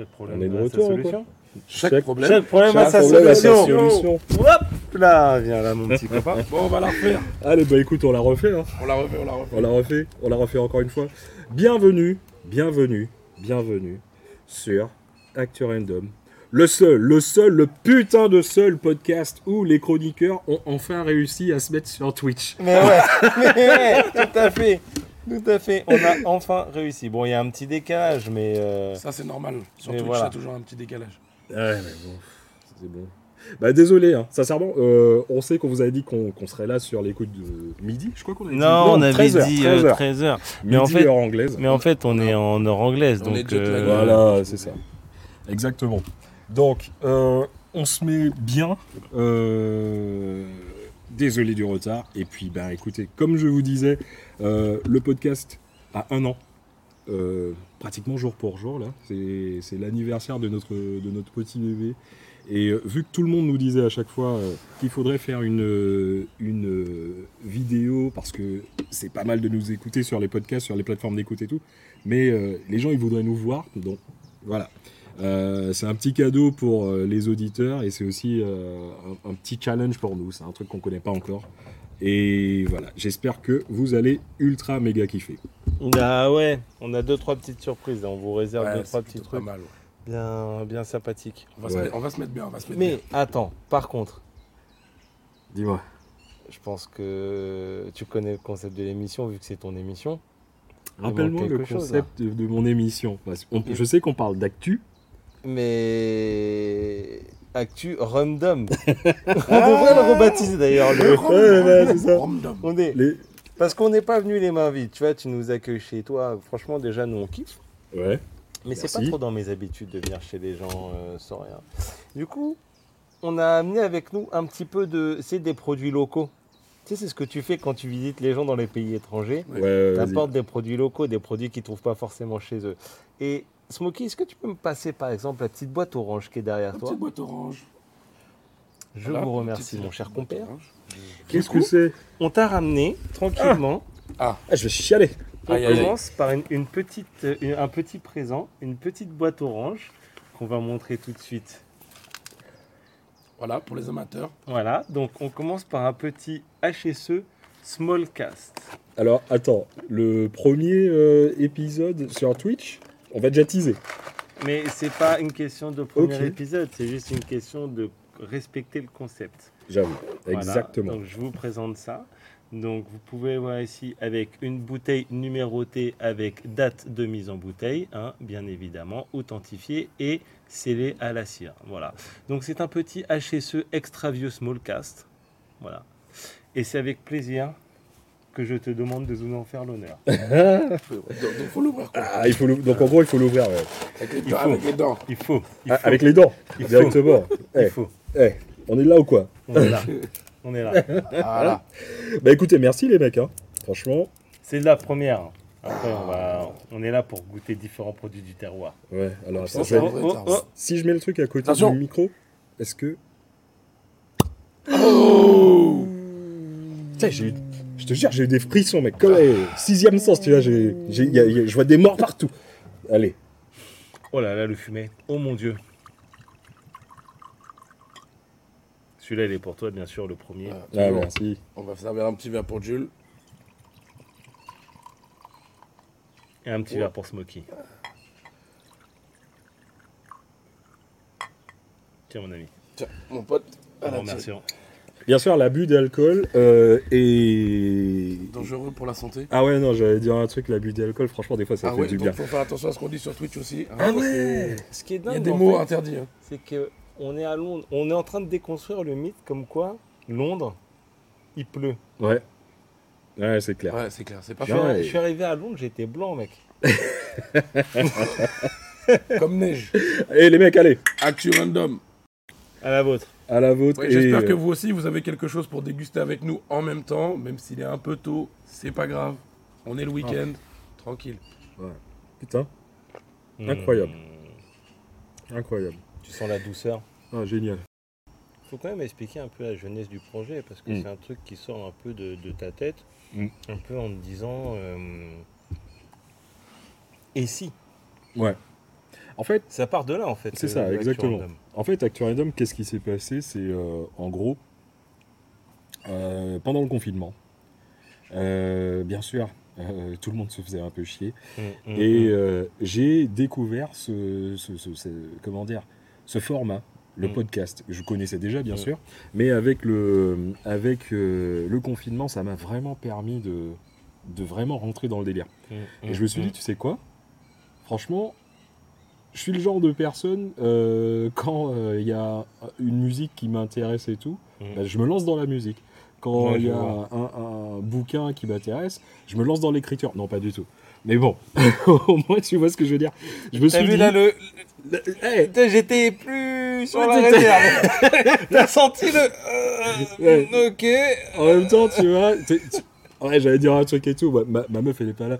Chaque problème On est de a sa retour, solution. Chaque problème. Chaque problème a sa problème a sa solution. Hop là, viens là mon petit copain. Bon, on va la refaire. Allez, bah écoute, on l'a refait. Hein. On la refait, on la refait. On l'a refait, on l'a refait encore une fois. Bienvenue, bienvenue, bienvenue sur Actu Random. Le seul, le seul, le putain de seul podcast où les chroniqueurs ont enfin réussi à se mettre sur Twitch. Mais ouais, mais ouais, tout à fait. Tout à fait. On a enfin réussi. Bon, il y a un petit décalage, mais euh, Ça, c'est normal. Sur Mais Twitch, voilà. il y a toujours un petit décalage. Ouais, mais bon, c'est bon. Bah désolé, hein. sincèrement, euh, on sait qu'on vous avait dit qu'on qu'on serait là sur les coups de midi, je crois qu'on avait dit. non, on avait 13 heures, dit 13 euh, heures. 13 heures. Midi, en fait- heure anglaise. Mais en fait, on est en heure anglaise, On est donc jet euh, Voilà, c'est ça. Exactement. Donc, euh, on se met bien. Euh, désolé du retard. Et puis, ben, écoutez, comme je vous disais, euh, le podcast a un an. Euh, pratiquement jour pour jour, là. C'est l'anniversaire de notre, de notre petit bébé. Et euh, vu que tout le monde nous disait à chaque fois qu'il faudrait faire une, une vidéo, parce que c'est pas mal de nous écouter sur les podcasts, sur les plateformes d'écoute et tout, mais les gens ils voudraient nous voir, donc voilà. Euh, c'est un petit cadeau pour euh, les auditeurs et c'est aussi euh, un, un petit challenge pour nous. C'est un truc qu'on connaît pas encore. Et voilà, j'espère que vous allez ultra méga kiffer. Ah ouais, on a deux trois petites surprises. là. On vous réserve Ouais, deux trois petits pas trucs mal. ouais. bien bien sympathiques. On va, se Ouais. mettre, on va se mettre bien, on va se mettre Mais attends, par contre, Dis-moi. je pense que tu connais le concept de l'émission vu que c'est ton émission. Rappelle-moi le chose, concept de, de mon émission. Parce je sais qu'on parle d'actu. Mais actu random. on devrait le rebaptiser d'ailleurs. Le... Ouais, ouais, c'est. On est... Les... Parce qu'on n'est pas venu les mains vides. Tu vois, tu nous accueilles chez toi. Franchement, déjà, nous on kiffe. Ouais. Mais c'est pas trop dans mes habitudes de venir chez des gens euh, sans rien. Du coup, on a amené avec nous un petit peu de. C'est des produits locaux. Tu sais, c'est ce que tu fais quand tu visites les gens dans les pays étrangers. Ouais, Tu apportes des produits locaux, des produits qu'ils ne trouvent pas forcément chez eux. Et Smokey, est-ce que tu peux me passer par exemple la petite boîte orange qui est derrière Une toi petite boîte orange. Je Voilà, vous remercie, petite mon cher compère. Qu'est-ce que c'est? On t'a ramené tranquillement. Ah, je vais chialer. On Aïe, aïe, aïe. commence par une, une petite, euh, une- un petit présent, une petite boîte orange qu'on va montrer tout de suite. Voilà, pour les amateurs. Voilà, donc on commence par un petit HSE Smallcast. Alors, attends, le premier euh, épisode sur Twitch, on va déjà teaser. Mais c'est pas une question de premier épisode, c'est juste une question de respecter le concept. J'avoue, Voilà, exactement. Donc je vous présente ça. Donc vous pouvez voir ici avec une bouteille numérotée avec date de mise en bouteille, hein, bien évidemment, authentifiée et scellée à la cire. Voilà. Donc c'est un petit HSE Extra Vieux Smallcast. Voilà. Et c'est avec plaisir que je te demande de nous en faire l'honneur. Donc, donc, faut l'ouvrir. quoi. Ah, il faut l'ouvrir. Donc en gros, il faut l'ouvrir ouais. Avec les, il dents, faut. avec les dents. Il faut. Il Ah, avec les dents, Il faut. directement. Il Eh, faut. eh, on est là ou quoi On est là. On est là. Voilà. Bah écoutez, merci les mecs. hein. Franchement, C'est la première. Après, on, va, on est là pour goûter différents produits du terroir. ouais. Alors Ça, attends, c'est je vais- oh, oh. si je mets le truc à côté Attention. du micro, est-ce que Oh j'ai eu- je te jure, j'ai eu des frissons, mec. Comme sixième sens, tu vois. j'ai- j'ai- y a- y a- je vois des morts partout. Allez. Oh là là, le fumet. Oh mon dieu. Celui-là, il est pour toi, bien sûr, le premier. Ah, Ah, toujours. merci. On va servir un petit verre pour Jules. Et un petit Oh. verre pour Smokey. Tiens, mon ami. Tiens, mon pote. à la. Bien sûr, l'abus d'alcool euh, est. Dangereux pour la santé. Ah ouais, non, j'allais dire un truc, l'abus d'alcool, franchement, des fois, ça ah fait ouais, du donc bien. faut faire attention à ce qu'on dit sur Twitch aussi. hein, Ah parce ouais Ce qui est Il y a dingue, des en mots fait, interdits. hein. c'est que on est à Londres. On est en train de déconstruire le mythe comme quoi Londres, il pleut. Ouais. Ouais, c'est clair. Ouais, c'est clair, c'est pas Je Ouais. suis, faux. je suis arrivé à Londres, j'étais blanc, mec. Comme neige. Et les mecs, allez, Actu random. À la vôtre. À la vôtre. Ouais, J'espère que euh, vous aussi, vous avez quelque chose pour déguster avec nous en même temps, même s'il est un peu tôt, c'est pas grave. On est le week-end, tranquille. Putain, Incroyable. Hmm. incroyable. Tu sens la douceur. Ah, génial. faut quand même expliquer un peu la jeunesse du projet parce que Mm. c'est un truc qui sort un peu de, de ta tête, Mm. un peu en te disant euh, et si? Ouais. En fait, Ça part de là, en fait. C'est le- ça, exactement. Actu. En fait, Actu Random, qu'est-ce qui s'est passé? C'est euh, en gros, euh, pendant le confinement, euh, bien sûr, euh, tout le monde se faisait un peu chier. Mm, mm, Et mm. euh, j'ai découvert ce, ce- ce- ce- comment dire, ce format, le podcast. Je connaissais déjà, bien sûr, mais avec le, avec, euh, le confinement, ça m'a vraiment permis de, de vraiment rentrer dans le délire. Et je me suis dit, tu sais quoi? Franchement, je suis le genre de personne, euh, quand euh, il y a une musique qui m'intéresse et tout, Mm. bah, je me lance dans la musique. Quand Ouais, il y a un, un bouquin qui m'intéresse, je me lance dans l'écriture. Non, pas du tout. Mais bon, au moins tu vois ce que je veux dire. Je me suis vu dit, là le. le- hey, Putain, J'étais plus sur Ouais, la réserve. T'as senti le. euh, Ouais. Ok. en même temps, tu vois, ouais, j'allais dire un truc et tout. Ma, ma meuf, elle est pas là.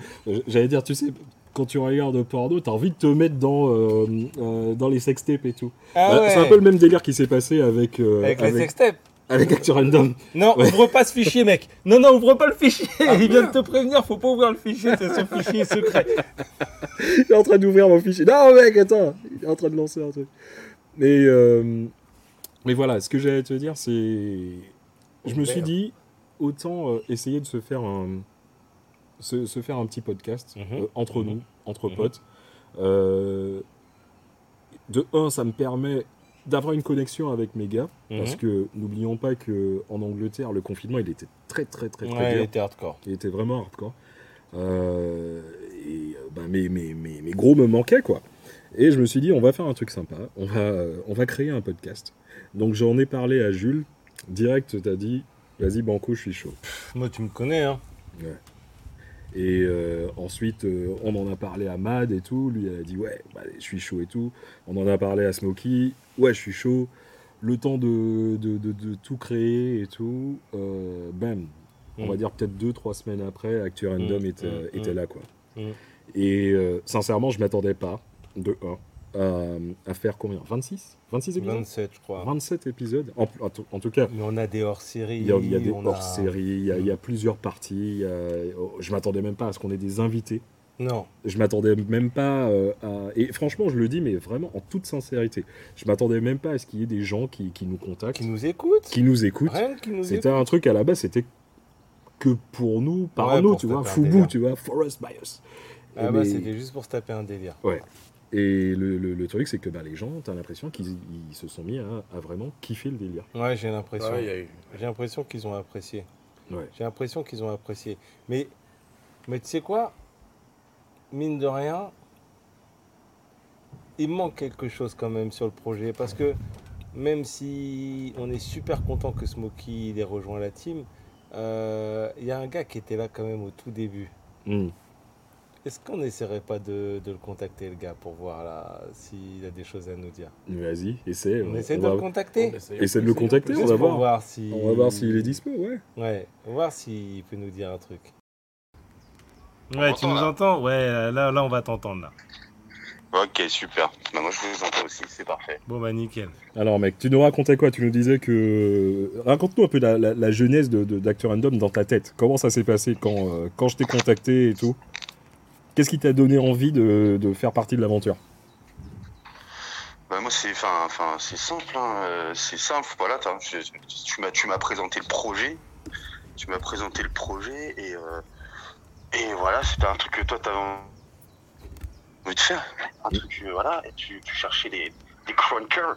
J'allais dire, tu sais, quand tu regardes porno, t'as envie de te mettre dans, euh, euh, dans les sextapes et tout. Ah Bah, ouais. C'est un peu le même délire qui s'est passé avec, euh, Avec les sextapes. avec Actu Random. Non, Ouais. ouvre pas ce fichier, mec. Non, non, ouvre pas le fichier. Il vient de te prévenir, faut pas ouvrir le fichier, c'est son fichier secret. Il est en train d'ouvrir mon fichier. Non, mec, attends. Il est en train de lancer un truc. Mais, euh, mais voilà, ce que j'allais te dire, c'est. Je me suis dit, autant essayer de se faire un. Se, se faire un petit podcast Mhm. euh, entre Mhm. nous, entre Mhm. potes. Euh, de un, ça me permet d'avoir une connexion avec mes gars. Parce que n'oublions pas que en Angleterre, le confinement, il était très, très, très, très Ouais, il dur. était hardcore. Il était vraiment hardcore. Euh, et ben, mes, mes, mes, mes gros me manquaient, quoi. Et je me suis dit, on va faire un truc sympa. On va, on va créer un podcast. Donc j'en ai parlé à Jules. Direct, t'as dit, vas-y, Banco, je suis chaud. Moi, tu me connais, hein. Et euh, ensuite, euh, on en a parlé à Mad et tout. Lui, elle a dit, ouais, bah, je suis chaud et tout. On en a parlé à Smokey. Ouais, je suis chaud. Le temps de, de, de- de tout créer et tout. Euh, bam. On Mm. va dire peut-être deux, trois semaines après, Actu Random Mm, était, mm, était mm. là, quoi. Mm. Et sincèrement, je m'attendais pas, de 1, à, à faire combien 26 26 épisodes? 27, je crois. 27 épisodes. En, en tout- cas, Mais on a des hors-séries. il y a, il y a des a- hors-séries, il, y a- il y a plusieurs parties. a- oh, je m'attendais même pas à ce qu'on ait des invités. Non. Je m'attendais même pas euh, à. Et franchement, je le dis, mais vraiment en toute sincérité, je m'attendais même pas à ce qu'il y ait des gens qui, qui nous contactent, Qui nous écoutent. qui nous écoutent. Rien qui nous C'était un truc à la base, c'était que pour nous, par Ouais, nous, tu vois, Fubu, tu vois, for us, by us. Ah bah, mais- c'était juste pour se taper un délire. Et le, le- le truc, c'est que bah, les gens, t'as l'impression qu'ils ils se sont mis à, à vraiment kiffer le délire. Ouais, j'ai l'impression. Ouais, eu- J'ai l'impression qu'ils ont apprécié. Ouais. J'ai l'impression qu'ils ont apprécié. Mais, mais tu sais quoi? Mine de rien, il manque quelque chose quand même sur le projet. Parce que même si on est super content que Smokey il ait rejoint la team, euh, il y a un gars qui était là quand même au tout début. Hmm. Est-ce qu'on n'essaierait pas de, de le contacter, le gars, pour voir là s'il a des choses à nous dire? Vas-y, essaie. On on- essaie on de va- le contacter essaye- Essaie de le contacter, on va pour voir. voir si... On va voir s'il est dispo, ouais. Ouais, on va voir s'il peut nous dire un truc. Ouais, tu nous entends? Ouais, là, là, on va t'entendre là. Ok, super. Bah, moi, je vous entends aussi, c'est parfait. Bon, bah, nickel. Alors, mec, tu nous racontais quoi? Tu nous disais que. Raconte-nous un peu la, la, la genèse de, de, Random dans ta tête. Comment ça s'est passé quand, euh, quand je t'ai contacté et tout? Qu'est-ce qui t'a donné envie de, de faire partie de l'aventure Bah, moi, c'est enfin, c'est simple. hein, euh, C'est simple. Voilà, je- tu m'as tu m'as présenté le projet. Tu m'as présenté le projet et, euh, et voilà, c'était un truc que toi, t'avais envie de faire. Un truc, voilà, et tu, tu cherchais des, des crankers.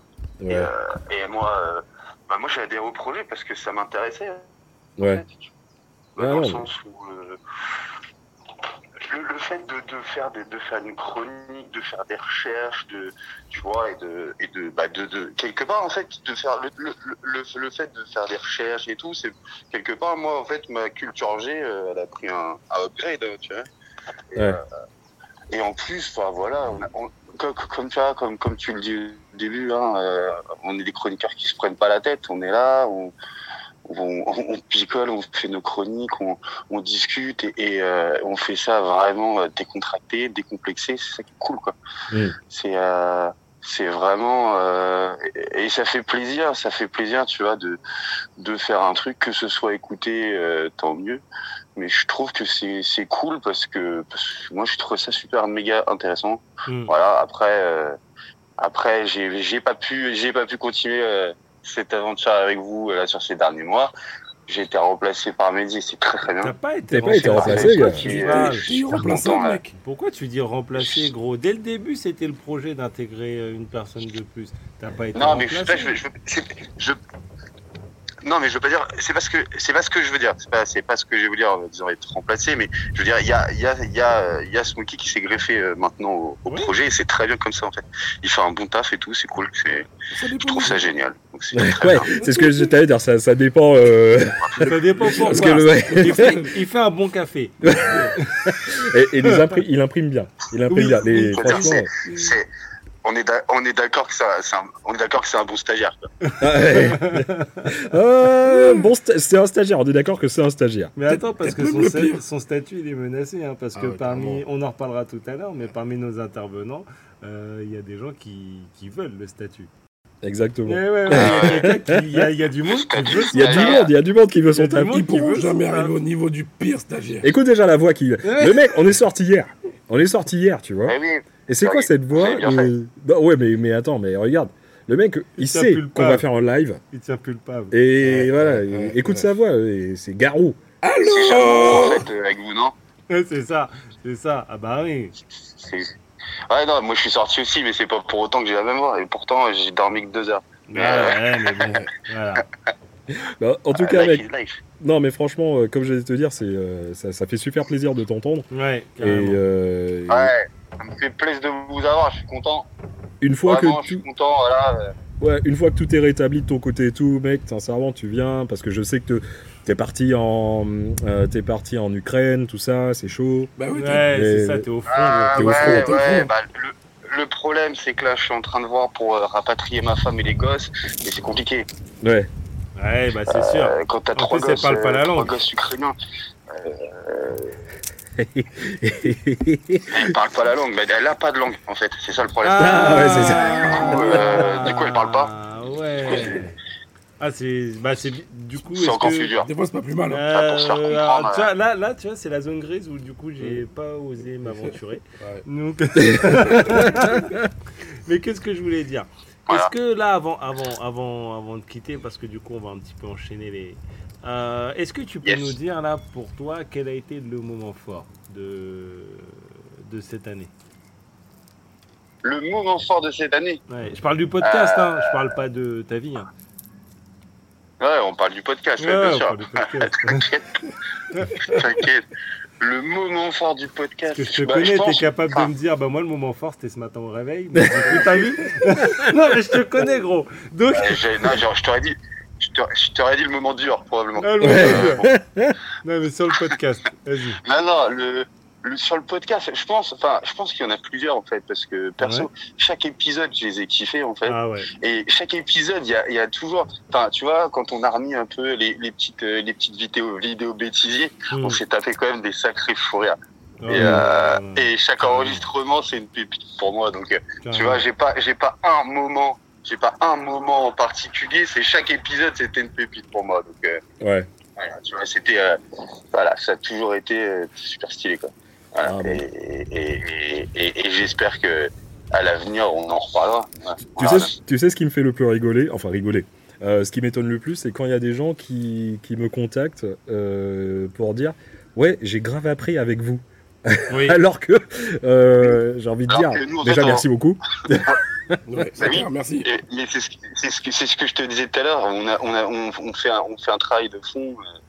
Et, Ouais, euh, et moi, euh, bah, moi j'ai adhéré au projet parce que ça m'intéressait. hein, en ouais. fait. Ah, dans non, le sens où euh, le, le fait de, de faire des- de faire une chronique, de faire des recherches, de tu vois, et de et de bah de, de quelque part en fait de faire le, le, le, le fait de faire des recherches et tout, c'est quelque part moi en fait ma culture G euh, elle a pris un, un upgrade, tu vois. Et, Ouais. euh, et en plus, enfin voilà, on a- on- comme, comme tu vois, comme comme tu le dis au début, hein, euh, on est des chroniqueurs qui se prennent pas la tête, on est là, on on, picole, on fait nos chroniques, on, on discute et, et, euh, on fait ça vraiment euh, décontracté, décomplexé. C'est ça qui est cool, quoi. Mm. C'est euh, c'est vraiment euh, et, et ça fait plaisir, ça fait plaisir, tu vois, de de faire un truc que ce soit écouté, tant mieux. mais je trouve que c'est c'est cool parce que, parce que moi je trouve ça super méga intéressant. Hmm. Voilà. Après, après j'ai j'ai pas pu j'ai pas pu continuer cette aventure avec vous euh, là sur ces derniers mois. J'ai été remplacé par Mehdi, c'est très très bien. T'as pas été pas été remplacé, Pourquoi gars. tu parles euh, là. mec. Pourquoi tu dis remplacer, gros? Dès le début, c'était le projet d'intégrer euh, une personne de plus. T'as pas été Non, mais je, remplacé. je, veux- je, veux- c'est- je- non, mais je veux pas dire, c'est parce que c'est pas ce que je veux dire. C'est pas, c'est pas ce que je veux dire en disant être remplacé, mais je veux dire, il y a, il y a, il y a, il y a Smokey qui s'est greffé euh, maintenant au, au projet et c'est très bien comme ça en fait. Il fait un bon taf et tout, c'est cool. C'est, je trouve ça génial. Donc c'est Ouais, c'est ce que je t'allais dire, ça, ça dépend. euh, Ça dépend pourquoi. Parce que le- ouais. il, fait, il fait un bon café. et, et les impri- il imprime bien. Il imprime Oui, bien. Les, oui. franchement. C'est, on est, d'a- on est d'accord que ça, c'est un, on est d'accord que c'est un bon stagiaire. ouais. Euh, bon, sta- c'est un stagiaire. On est d'accord que c'est un stagiaire. Mais attends, parce que son, sta- statut, il est menacé. hein, parce Ah que ouais, parmi, on en reparlera tout à l'heure, mais parmi nos intervenants, euh, il y a des gens qui, qui veulent le statut. Exactement. Ouais, ouais, ouais, il y a il y, il du monde qui veut Il y a du monde, il y a du monde qui veut son Il taf. Ils pourront jamais arriver au niveau du pire stagiaire. Écoute déjà la voix qui. Le mec, on est sorti hier. On est sorti hier, tu vois. Et c'est quoi cette voix euh, bah ouais, mais, mais attends, mais regarde. Le mec, il, sait qu'on va faire un live. Il tient plus le pave. Et Ouais, voilà, ouais, ouais, écoute ouais. sa voix. et C'est Garou. c'est charmant en Allô fait euh, avec vous, non c'est ça, c'est ça. Ah bah oui. Ouais, non, moi je suis sorti aussi, mais c'est pas pour autant que j'ai la même voix. Et pourtant, j'ai dormi que deux heures. Ouais, ouais, mais bon, voilà. Bah, en tout Ah, cas, mec, non, mais franchement, euh, comme j'allais te dire, c'est, euh, ça, ça fait super plaisir de t'entendre. Ouais, Et euh, Ouais, ça me fait plaisir de vous avoir, je suis content. une fois Vraiment, que je suis tout, content, voilà. euh, ouais, une fois que tout est rétabli de ton côté et tout, mec, sincèrement, tu viens parce que je sais que te- t'es parti en, euh, t'es parti en Ukraine, tout ça, c'est chaud. Bah oui, Ouais, c'est ça, t'es au front. Ah, t'es au ouais, front, t'es au ouais, front. bah, le, le problème, c'est que là, je suis en train de voir pour euh, rapatrier ma femme et les gosses, et c'est compliqué. Ouais. Ouais, bah c'est sûr. Quand t'as trois gosses, pas la trois langue. gosses ukrainiens, elle parle pas la langue, mais elle a pas de langue, en fait. C'est ça le problème. Ah, ouais, c'est ça. Du coup, euh, du coup, elle parle pas. Ah ouais. Ah, c'est. Bah, c'est. Du coup, C'est est-ce encore que- plus dur. Des fois, c'est pas plus mal. hein. Ah, pour se faire Euh, tu vois, là, là, tu vois, c'est la zone grise où du coup j'ai pas osé m'aventurer. Ouais. Donc... Mais qu'est-ce que je voulais dire? Voilà. Est-ce que là, avant, avant, avant, avant de quitter, parce que du coup on va un petit peu enchaîner les. Euh, Est-ce que tu peux Yes. nous dire là pour toi quel a été le moment fort de de cette année? Le moment fort de cette année? ouais, Je parle du podcast, hein, je parle pas de ta vie. Hein. Ouais, on parle du podcast, ouais, bien on sûr. T'inquiète. Le moment fort du podcast. Parce que je te bah, connais, t'es capable de enfin, me dire, bah moi le moment fort c'était ce matin au réveil. Mais t'as vu Non mais je te connais gros. Donc, euh, non, genre, je t'aurais dit. Je t'aurais- dit le moment dur, probablement. Ah, le moment Euh, dur. bon. non mais sur le podcast, vas-y. Non, non, le, le- sur le podcast, je pense, enfin, je pense qu'il y en a plusieurs en fait, parce que perso, chaque épisode, je les ai kiffés en fait, Ah ouais. et chaque épisode, il y a, il y a toujours, enfin, tu vois, quand on a remis un peu les, les petites, euh, les petites vidéos, vidéos bêtisiers, Hmm. on s'est tapé quand même des sacrés fous rires. Oh, et, euh, et chaque enregistrement, c'est une pépite pour moi. Donc, euh, tu vois, j'ai pas, j'ai pas un moment, j'ai pas un moment en particulier. C'est chaque épisode, c'était une pépite pour moi. Donc, euh, Ouais. voilà, tu vois, c'était, euh, voilà, ça a toujours été euh, super stylé, quoi. Voilà. Ah, bon. et, et, et, et- et j'espère que à l'avenir, on en reparlera. Ouais. Tu sais, tu sais ce qui me fait le plus rigoler Enfin, rigoler. Euh, ce qui m'étonne le plus, c'est quand il y a des gens qui, qui me contactent euh, pour dire Ouais, j'ai grave appris avec vous. Oui. Alors que euh, j'ai envie de Alors dire déjà merci beaucoup. Ouais, Bah oui. merci. Et- mais c'est ce, que c'est ce que je te disais tout à l'heure. On a on a on, on fait un, on fait un travail de fond, euh,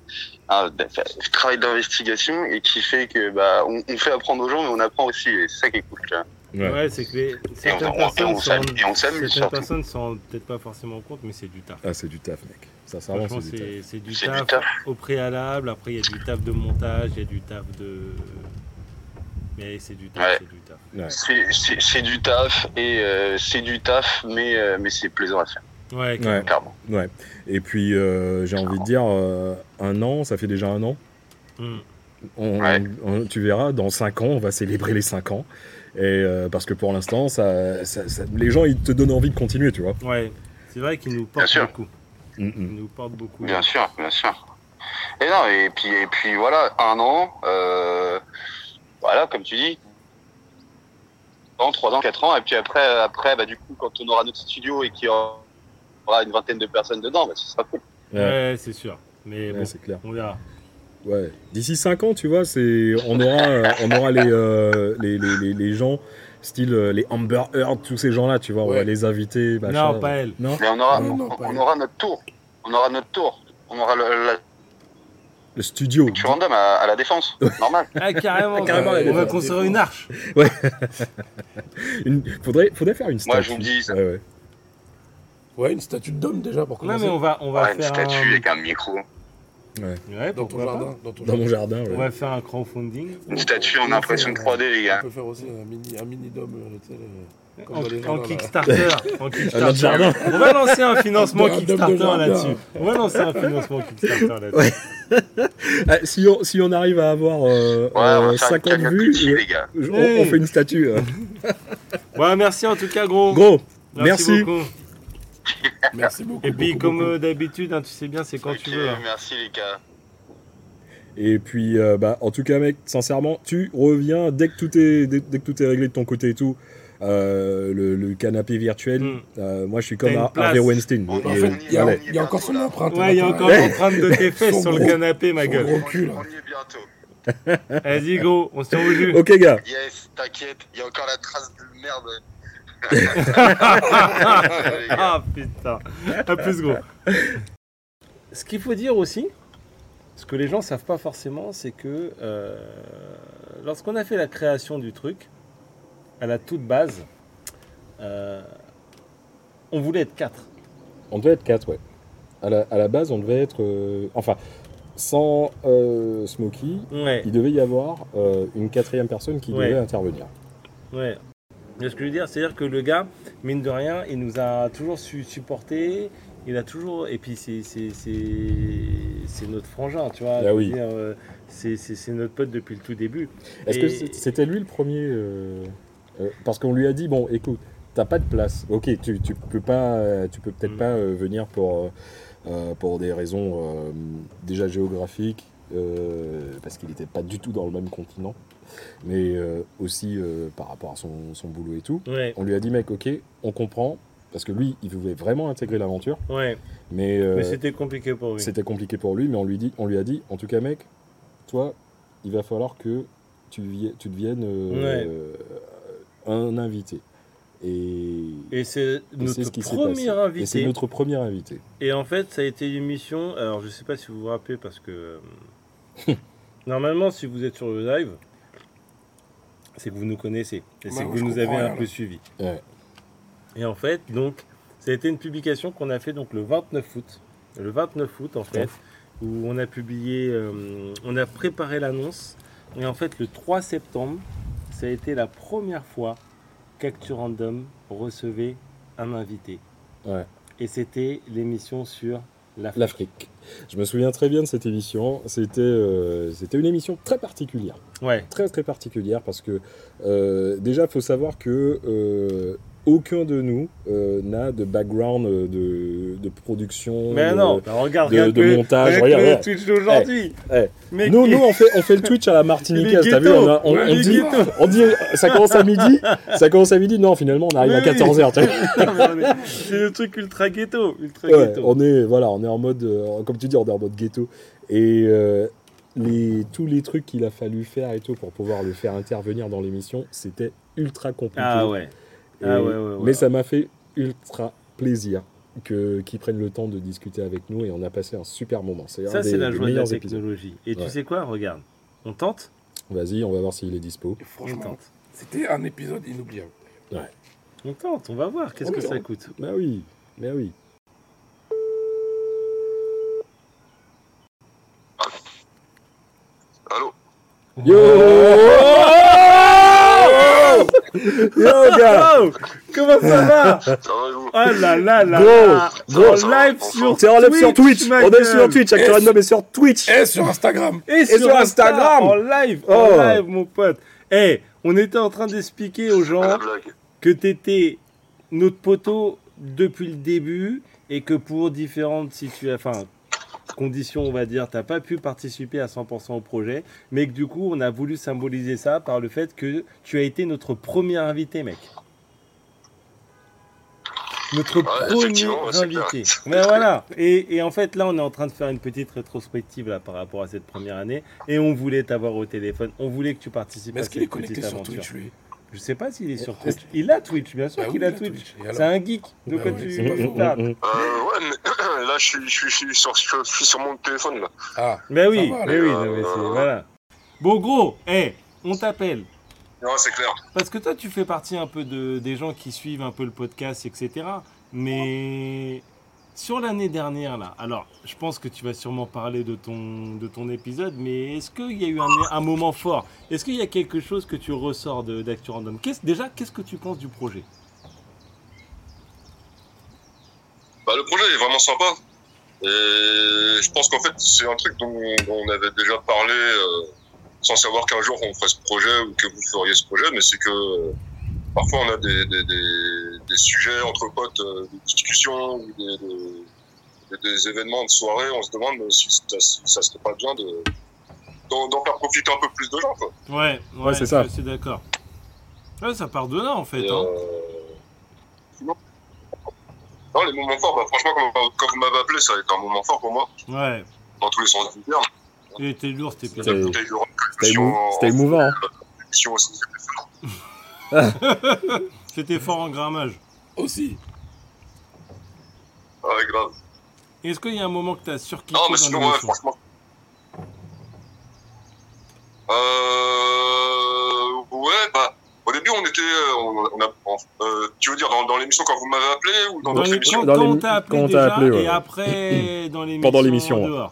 un, un travail d'investigation et qui fait que bah on, on fait apprendre aux gens, mais on apprend aussi. Et c'est ça qui est cool. Tu vois. Ouais. Ouais, c'est que les, Et on, certaines personnes on s'en s'amuse et on s'amuse certaines surtout. personnes s'en rendent peut-être pas forcément compte, mais c'est du taf. Ah, c'est du taf, mec. Sincèrement, Franchement, c'est du taf. du taf taf. au préalable. Après, il y a du taf de montage, il y a du taf de. Mais c'est du taf, Ouais. c'est du taf. Ouais. C'est- du taf et euh, c'est du taf, mais euh, mais c'est plaisant à faire, Ouais, Ouais. clairement. Ouais. Et puis, euh, j'ai envie de dire, euh, un an, ça fait déjà un an. Hmm. On- Ouais. on- tu verras, dans 5 ans, on va célébrer les 5 ans. Et euh, parce que pour l'instant, ça, ça- ça- les gens, ils te donnent envie de continuer, tu vois. Ouais, c'est vrai qu'ils nous portent beaucoup. Mm, Ils nous portent beaucoup. Bien sûr, bien sûr. Et non, et puis, et puis voilà, un an, euh, voilà, comme tu dis, ans, trois ans, quatre ans, et puis après, après, bah, du coup, quand on aura notre studio et qu'il y aura une vingtaine de personnes dedans, bah, ce sera cool. Ouais. Ouais, c'est sûr. Mais Ouais, bon, c'est clair. on verra. Ouais. D'ici 5 ans, tu vois, c'est on aura, euh, on aura les, euh, les, les, les, les gens, style euh, les Amber Heard, tous ces gens-là, tu vois, on va Ouais. les inviter. machin. Non, pas elle. Non? Mais on aura, Non, non, on, pas on elle. aura notre tour. On aura notre tour. On aura le, la Le studio. tu random à, à la défense. Normal. Ah, carrément. Carrément, on va construire une arche. Une- Faudrait, faudrait faire une statue. Moi, je vous dis, ça- Ouais, ouais. Ouais, une statue de Dom déjà pour Non, commencer. mais on va, on va Ouais, une faire statue un... avec un micro. Ouais, Dans ton jardin. Dans, ton Dans mon jardin, On ouais. va faire un crowdfunding. Une statue en On impression fait, 3D, les On gars. peut faire aussi un mini, un mini Dom, euh, tu sais, le- Comme En. Kickstarter. en Kickstarter. On va lancer un financement Kickstarter là-dessus. On va lancer un financement Kickstarter là-dessus. Ouais. Ah, si, on, si on arrive à avoir euh, Ouais, on euh, va faire une 50 cagnotte vues, Litchi, euh, les gars. on, Hey. on fait une statue. euh. Ouais, merci en tout cas, gros. Gros, merci. beaucoup. Merci beaucoup. Et puis, beaucoup, comme euh, d'habitude, hein, tu sais bien, c'est quand tu veux. hein. merci les gars. Et puis, euh, bah, en tout cas, mec, sincèrement, tu reviens dès que tout est, dès, dès que tout est réglé de ton côté et tout. Euh, le, le canapé virtuel, Mm. euh, moi je suis comme. Harvey Weinstein. En fait, il y a, y encore son empreinte. Ouais, il y a encore Ouais. l'empreinte de tes fesses sur le gros- canapé, ma gueule. gros cul. On y est bientôt. Vas-y, go, on se tient au jus. Ok, gars. Yes, t'inquiète, il y a encore la trace de merde. Ah putain. À plus gros. Ce qu'il faut dire aussi, ce que les gens savent pas forcément, c'est que euh, lorsqu'on a fait la création du truc, à la toute base, euh, on voulait être quatre. On devait être 4, ouais. À la, à la base, on devait être. euh, enfin, sans euh, Smokey, Ouais, il devait y avoir euh, une quatrième personne qui Ouais. devait intervenir. ouais. Mais ce que je veux dire, c'est-à-dire que le gars, mine de rien, il nous a toujours su supporter. Il a toujours. Et puis, c'est, c'est, c'est, c'est notre frangin, tu vois. Ah je veux oui. dire, euh, c'est, c'est, c'est notre pote depuis le tout début. Est-ce Et- que c'est- c'était lui le premier euh, euh, Parce qu'on lui a dit bon, écoute, t'as pas de place. Ok, tu, tu peux pas, euh, tu peux peut-être Mm. pas euh, venir pour euh, pour des raisons déjà géographiques, parce qu'il n'était pas du tout dans le même continent, mais aussi par rapport à son, son boulot et tout. Ouais, On lui a dit mec, ok, on comprend, parce que lui, il voulait vraiment intégrer l'aventure, ouais. mais, euh, Mais c'était compliqué pour lui. c'était compliqué pour lui, mais on lui, dit, on lui a dit, en tout cas mec, toi, il va falloir que tu, tu deviennes euh, un invité. Et, Et c'est notre ce qui s'est premier passé. Et c'est invité. notre premier invité. Et en fait, ça a été une mission. Alors, je sais pas si vous vous rappelez parce que euh, normalement, si vous êtes sur le live, c'est que vous nous connaissez et c'est que vous nous avez un peu. Ouais. Et en fait, donc, ça a été une publication qu'on a fait donc le 29 août. Le 29 août, en fait, où on a publié, euh, on a préparé l'annonce. Et en fait, le 3 septembre, ça a été la première fois qu'Actu Random recevait un invité. Ouais. Et c'était l'émission sur l'Afrique. L'Afrique. Je me souviens très bien de cette émission. C'était euh, c'était une émission très particulière. Ouais, Très très particulière parce que euh, déjà, il faut savoir que euh, aucun de nous euh, n'a de background euh, de, de production. mais de- non, bah regarde, de- de le- montage, regarde le regarde. Twitch d'aujourd'hui. eh. Mais Nous, nous on, fait, on fait le Twitch à la Martiniquaise, t'as vu on, a- on- on dit, on dit, ça commence à midi, ça commence à midi, non, finalement on arrive à Oui, oui. 14h. Non, mais on est- c'est le truc ultra ghetto, ultra Ouais, ghetto. on est, voilà, on est en mode, euh, comme tu dis, on est en mode ghetto. Et euh, les, tous les trucs qu'il a fallu faire et tout pour pouvoir le faire intervenir dans l'émission, c'était ultra compliqué. Ah ouais. Ah ouais, ouais, ouais. Mais ça m'a fait ultra plaisir que qu'ils prennent le temps de discuter avec nous et on a passé un super moment. C'est Ça, c'est la joie de la épisodes. technologie. Et tu Ouais. sais quoi Regarde, on tente Vas-y, on va voir s'il est dispo. Et franchement, tente. c'était un épisode inoubliable. On tente, on va voir qu'est-ce que ça coûte. Bah oui, bah oui. Allô Yo Yo gars. Oh Comment ça va? Ça va et vous? Oh là là là gros. En live sur T'es en live sur Twitch, on est sur Twitch, Acteur Et- Random est sur Twitch. Et sur Instagram. Et, sur sur Instagram. Insta, En live Oh. En live, mon pote. Eh, on était en train d'expliquer aux gens que t'étais notre poteau depuis le début et que pour différentes situations... Enfin, conditions, on va dire, tu n'as pas pu participer à 100% au projet, mais que du coup, on a voulu symboliser ça par le fait que tu as été notre premier invité, mec. Notre Ouais, premier invité. Mais voilà. Et, et en fait, là, on est en train de faire une petite rétrospective là, par rapport à cette première année. Et on voulait t'avoir au téléphone. On voulait que tu participes Mais à est-ce cette qu'il est connecté petite sur aventure. Twitch, lui? Je sais pas s'il est sur Est-ce Twitch. Il a Twitch, bien sûr Bah qu'il a Twitch. C'est un geek. De Bah quoi tu parles Euh, ouais, mais là, je suis, je suis, je suis sur, je suis sur mon téléphone, là. Ah, Ben oui, va, mais oui, non, mais c'est- voilà. Bon, gros, hé, on t'appelle. Non, c'est clair. Parce que toi, tu fais partie un peu de, des gens qui suivent un peu le podcast, etc. Mais sur l'année dernière, là, alors, je pense que tu vas sûrement parler de ton, de ton épisode, mais est-ce qu'il y a eu un, un moment fort? Est-ce qu'il y a quelque chose que tu ressors de- d'Actu Random Déjà, qu'est-ce que tu penses du projet? Bah, le projet est vraiment sympa. Et je pense qu'en fait, c'est un truc dont, dont on avait déjà parlé euh, sans savoir qu'un jour on ferait ce projet ou que vous feriez ce projet, mais c'est que euh, parfois on a des, des, des, des sujets entre potes, euh, des discussions ou des, des, des événements de soirée, on se demande si ça, si ça serait pas bien de d'en d'en faire profiter un peu plus de gens. Quoi. Ouais, Ouais, c'est ça. C'est d'accord. Ouais, ça part de là, en fait. Et, hein. Euh, Non, les moments forts, bah, franchement, quand, quand vous m'avez appelé, ça a été un moment fort pour moi, Ouais, dans tous les sens du terme. il était lourd C'était- rhum, C'était c'était émouvant. hein. c'était fort. En grammage. aussi. Ah, ouais, grave. Est-ce qu'il y a un moment que tu as surkiffé Non, mais dans sinon, ouais, franchement. Euh, ouais, bah, au début, on était, euh, on, on a, on- euh, tu veux dire dans, dans l'émission quand vous m'avez appelé ou dans Dans notre émission quand, on t'a appelé quand on t'a déjà appelé, ouais. et après dans l'émission Pendant l'émission, ouais.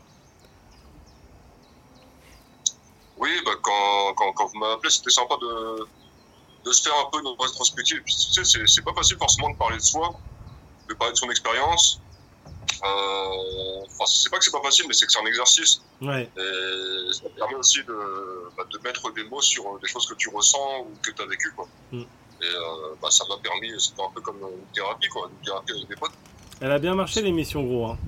Oui, bah, quand, quand, quand vous m'avez appelé, c'était sympa de, de se faire un peu une rétrospective. Puis, tu sais, c'est, c'est pas facile forcément de parler de soi, de parler de son expérience. Euh, enfin, c'est pas que c'est pas facile, mais c'est que c'est un exercice. Ouais, Et ça permet aussi de, bah, de mettre des mots sur des choses que tu ressens ou que tu as vécu. Quoi. Mm. Et euh, bah, ça m'a permis, c'était un peu comme une thérapie, quoi, une thérapie avec des potes. elle a bien marché l'émission gros. Hein.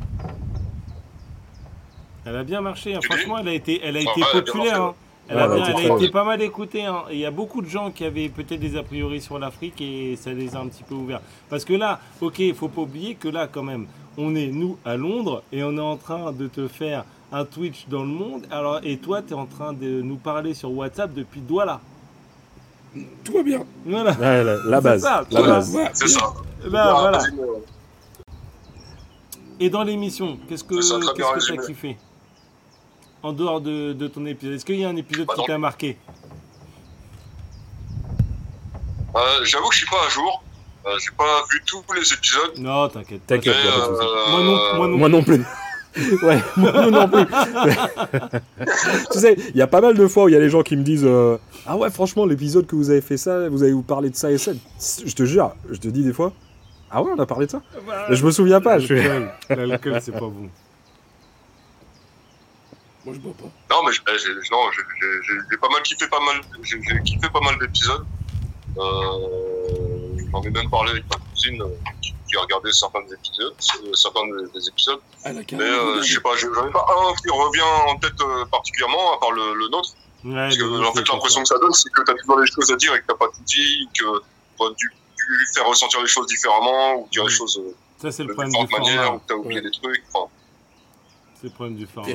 Elle a bien marché. hein. Franchement, elle a été, elle a Ouais, été elle a bien populaire. marché, hein. Elle, Ouais, a, bien- été elle a très- été pas mal écoutée. hein. Et il y a beaucoup de gens qui avaient peut-être des a priori sur l'Afrique et ça les a un petit peu ouverts. Parce que là, ok, il faut pas oublier que là, quand même, on est nous à Londres et on est en train de te faire un Twitch dans le monde. Alors, et toi, tu es en train de nous parler sur WhatsApp depuis Douala. Tout va bien. Voilà. Ouais, la, la C'est base. ça, la tout base. Voilà. C'est ça. Là, voilà. vas-y, Et dans l'émission, qu'est-ce que que t'as résumé. kiffé En dehors de, de ton épisode, est-ce qu'il y a un épisode Bah, qui t'a marqué? Euh, J'avoue que je suis pas à jour. Euh, j'ai pas vu tous les épisodes. Non, t'inquiète. T'inquiète, euh, Moi non, moi non. Moi non plus. ouais, moi non plus. tu sais, il y a pas mal de fois où il y a les gens qui me disent euh, Ah ouais, franchement, l'épisode que vous avez fait ça, vous avez vous parlé de ça et ça. Je te jure, je te dis des fois Ah ouais, on a parlé de ça Je me souviens pas. Je L'alcool, c'est pas bon. Moi, je bois pas. Non, mais j'ai- j'ai non, j'ai- j'ai- j'ai j'ai pas mal kiffé pas mal, j'ai j'ai kiffé pas mal d'épisodes. Euh, J'en ai même parlé avec ma cousine euh, qui, a regardé certains des épisodes, euh, certains des, des épisodes. Ah, Mais euh, je sais pas, je- j'en ai pas un qui revient en tête euh, particulièrement, à part le, le nôtre. Ouais, Parce que en fait, l'impression que ça donne, c'est que t'as toujours des choses à dire et que t'as pas tout dit, que t'as dû, dû faire ressentir les choses différemment, ou dire les choses euh, ça, c'est de le problème du différentes manières, ou que t'as oublié Ouais. des trucs. Enfin, C'est le problème du format. Et-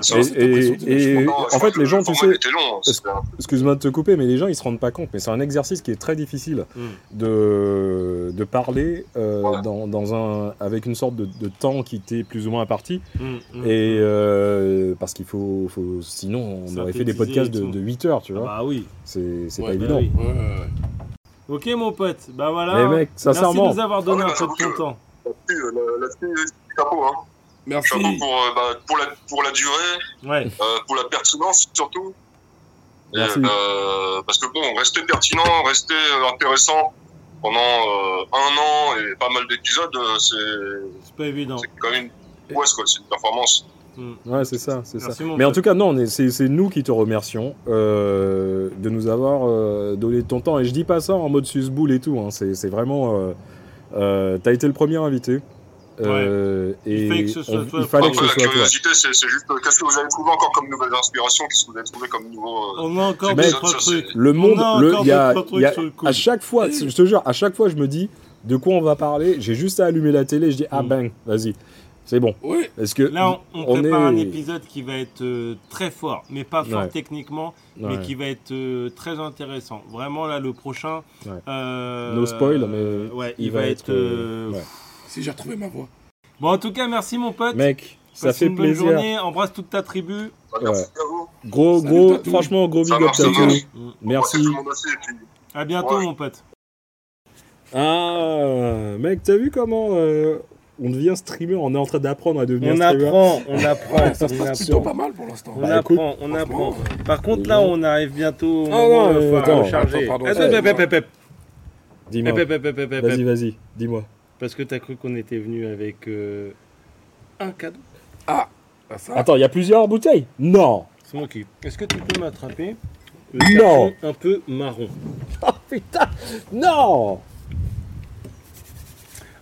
Et, et- et- en fait, les gens, le tu sais, hein, excuse-moi de te couper, mais les gens ils se rendent pas compte. Mais c'est un exercice qui est très difficile Mm. de, de parler euh, Ouais. dans, dans un, avec une sorte de, de temps qui t'est plus ou moins imparti. Mm, mm, Et mm. euh, parce qu'il faut, faut. Sinon, on aurait fait des podcasts et de, de 8 heures, tu Ah vois. bah oui. C'est Ouais, pas bah évident. oui. Ouais, ouais, ouais. Ok, mon pote. Bah voilà. Mais mec, Merci de sincèrement, nous avoir donné Ah un peu de ton temps. Là-dessus, euh, là-dessus, chapeau, hein. Merci. Chapeau pour, euh, bah, pour, la, pour la durée, Ouais. euh, pour la pertinence surtout. Et, Merci. euh, parce que bon, rester pertinent, rester intéressant pendant euh, un an et pas mal d'épisodes, c'est C'est pas évident. c'est quand même une prouesse, quoi. C'est une performance. Mm. ouais, c'est ça, c'est ça. Mais en tout cas, non, on est- c'est nous qui te remercions euh, de nous avoir euh, donné ton temps. Et je dis pas ça en mode susboule et tout. Hein. C'est vraiment. Euh, euh, T'as été le premier invité. Euh, et Il fallait que ce soit on- toi. il fallait que Après, ce la soit curiosité, c'est juste euh, qu'est-ce que vous avez trouvé encore comme nouvelles inspirations Qu'est-ce que vous avez trouvé comme nouveau. euh, On a encore ça, trois trucs. Le On monde, le, il y a, y a- trucs sur le coude. à chaque fois, je te jure, à chaque fois, je me dis de quoi on va parler? J'ai juste à allumer la télé, je dis ah Mm. bang, vas-y, c'est bon. Oui, Est-ce que Là, on, on on prépare est- un épisode qui va être euh, très fort, mais pas fort Ouais. techniquement, Ouais. mais qui va être euh, très intéressant. Vraiment, là, le prochain. Ouais. euh, No spoil, mais euh, ouais, il, il va, va être. être, ouais. Si j'ai retrouvé ma voix. Bon, en tout cas, merci mon pote. mec, ça Passe fait une bonne plaisir. journée. Embrasse toute ta tribu. merci à vous. Gros, Salut, gros, franchement, gros Ça big up ça marche. Merci. À bientôt, Ouais. mon pote. Ah, mec, t'as vu comment euh, on devient streamer On est en train d'apprendre à devenir On streamer. apprend, on apprend. Ça se on passe apprend. plutôt pas mal pour l'instant. On Bah, apprend, on apprend. Par contre, là, on arrive bientôt au Ah, non, euh, attends. recharger. Attends, pardon, ça. Dis-moi. Vas-y, vas-y, dis-moi. Parce que t'as cru qu'on était venu avec euh, un cadeau. Ah, ça. Attends, il y a plusieurs bouteilles? Non C'est moi qui. Est-ce que tu peux m'attraper? Le Non. un peu marron Oh putain Non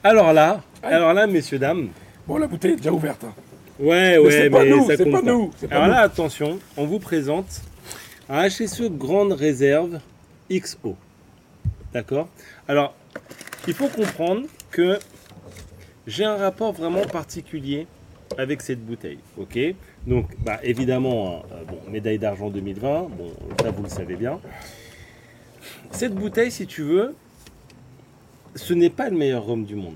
Alors là, Aïe. alors là, messieurs dames. Bon, la bouteille est déjà ouverte. hein. Ouais, Mais ouais, c'est pas mais nous, ça c'est compte pas pas. nous. c'est pas Alors nous. là, attention, on vous présente un HSE Grande Réserve XO. D'accord? Alors, il faut comprendre que j'ai un rapport vraiment particulier avec cette bouteille. Ok? Donc, bah, évidemment, hein, euh, bon, médaille d'argent 2020, bon, ça vous le savez bien. Cette bouteille, si tu veux, ce n'est pas le meilleur rhum du monde.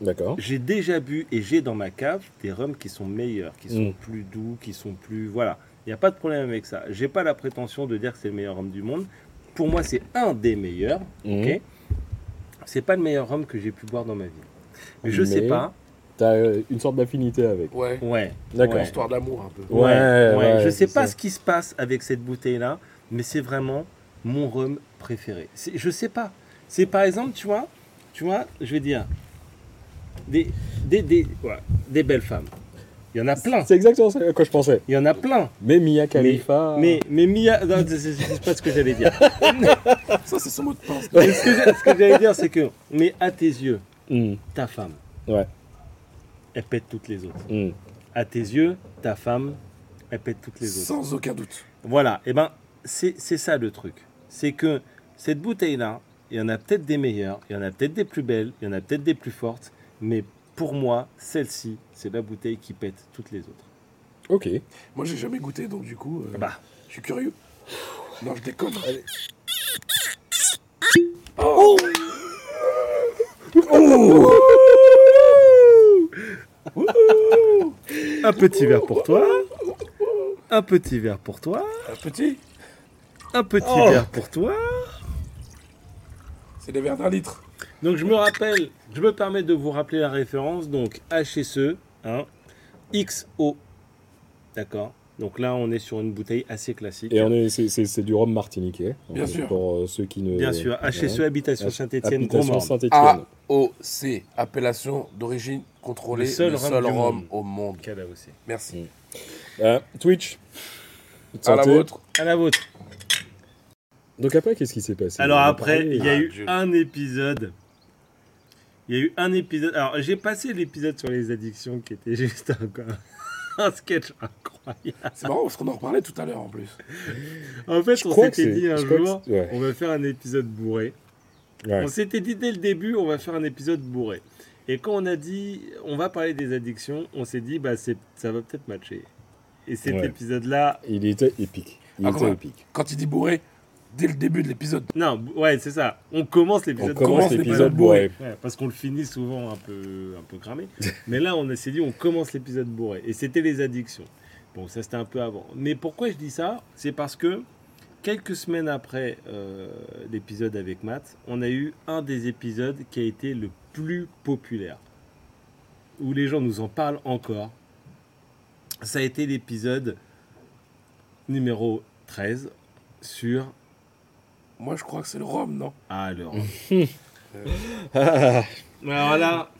D'accord. J'ai déjà bu et j'ai dans ma cave des rhums qui sont meilleurs, qui sont Mm. plus doux, qui sont plus. Voilà. Il n'y a pas de problème avec ça. J'ai pas la prétention de dire que c'est le meilleur rhum du monde. Pour moi, c'est un des meilleurs. Ok? C'est pas le meilleur rhum que j'ai pu boire dans ma vie. Mais je sais pas. T'as euh, une sorte d'affinité avec. Ouais, Ouais. D'accord. Ouais. histoire d'amour un peu. Ouais, Ouais, ouais. ouais, je sais pas ça. ce qui se passe avec cette bouteille-là, mais c'est vraiment mon rhum préféré. Je sais pas. C'est par exemple, tu vois, tu vois, je vais dire, des, des, des, ouais, des belles femmes. Il y en a plein. C'est exactement ça à quoi je pensais. Il y en a plein. Mais Mia Khalifa. Mais, mais Mia, non, c'est pas ce que j'allais dire. Ça, c'est son mot de passe. Mais ce que j'ai- ce que j'allais dire, c'est que, mais à tes yeux, Hmm, ta femme, Ouais. elle pète toutes les autres. hmm. À tes yeux, ta femme, elle pète toutes les autres. Sans aucun doute. Voilà, et ben c'est c'est ça le truc. C'est que cette bouteille-là, il y en a peut-être des meilleures, il y en a peut-être des plus belles, il y en a peut-être des plus fortes, mais pour moi, celle-ci, c'est la bouteille qui pète toutes les autres. Ok. Moi, j'ai jamais goûté, donc du coup, euh, Bah, je suis curieux. Non, je déconne. un petit verre pour toi, un petit verre pour toi, Un petit, un petit Oh. verre pour toi. c'est des verres d'un litre. Donc je me rappelle, je me permets de vous rappeler la référence, donc HSE, hein, XO, d'accord Donc là, on est sur une bouteille assez classique. Et on est, c'est, c'est- c'est du rhum martiniquais. Bien Donc, sûr. Pour euh, ceux qui ne. Bien sûr, HSE Ouais. Habitation Saint-Étienne, Habitation Saint-Étienne. AOC, appellation d'origine contrôlée, Le seul rhum au monde. aussi. Merci. Euh, Twitch. À la vôtre. À la vôtre. Donc après, qu'est-ce qui s'est passé? Alors a après, il y a eu un épisode. Il y a eu un épisode. Alors j'ai passé l'épisode sur les addictions qui était juste un, un sketch incroyable. C'est marrant parce qu'on en reparlait tout à l'heure en plus. En fait, Je on s'était dit un jour, ouais. on va faire un épisode bourré. Ouais. On s'était dit dès le début, on va faire un épisode bourré. Et quand on a dit, on va parler des addictions, on s'est dit, bah ça va peut-être matcher. Et cet Ouais. épisode-là, Il était épique. Il Ah, était épique. Quand il dit bourré, dès le début de l'épisode. non, ouais, c'est ça. On commence On l'épisode commence commence l'épisode l'épisode bourré. Ouais, parce qu'on le finit souvent un peu, un peu cramé. Mais là, on s'est dit, on commence l'épisode bourré. Et c'était les addictions. Bon, ça c'était un peu avant. Mais pourquoi je dis ça? C'est parce que quelques semaines après euh, l'épisode avec Matt, on a eu un des épisodes qui a été le plus populaire. Où les gens nous en parlent encore. Ça a été l'épisode numéro 13 sur... Moi, je crois que c'est le rhum, non? Ah, alors... Ah, Alors là...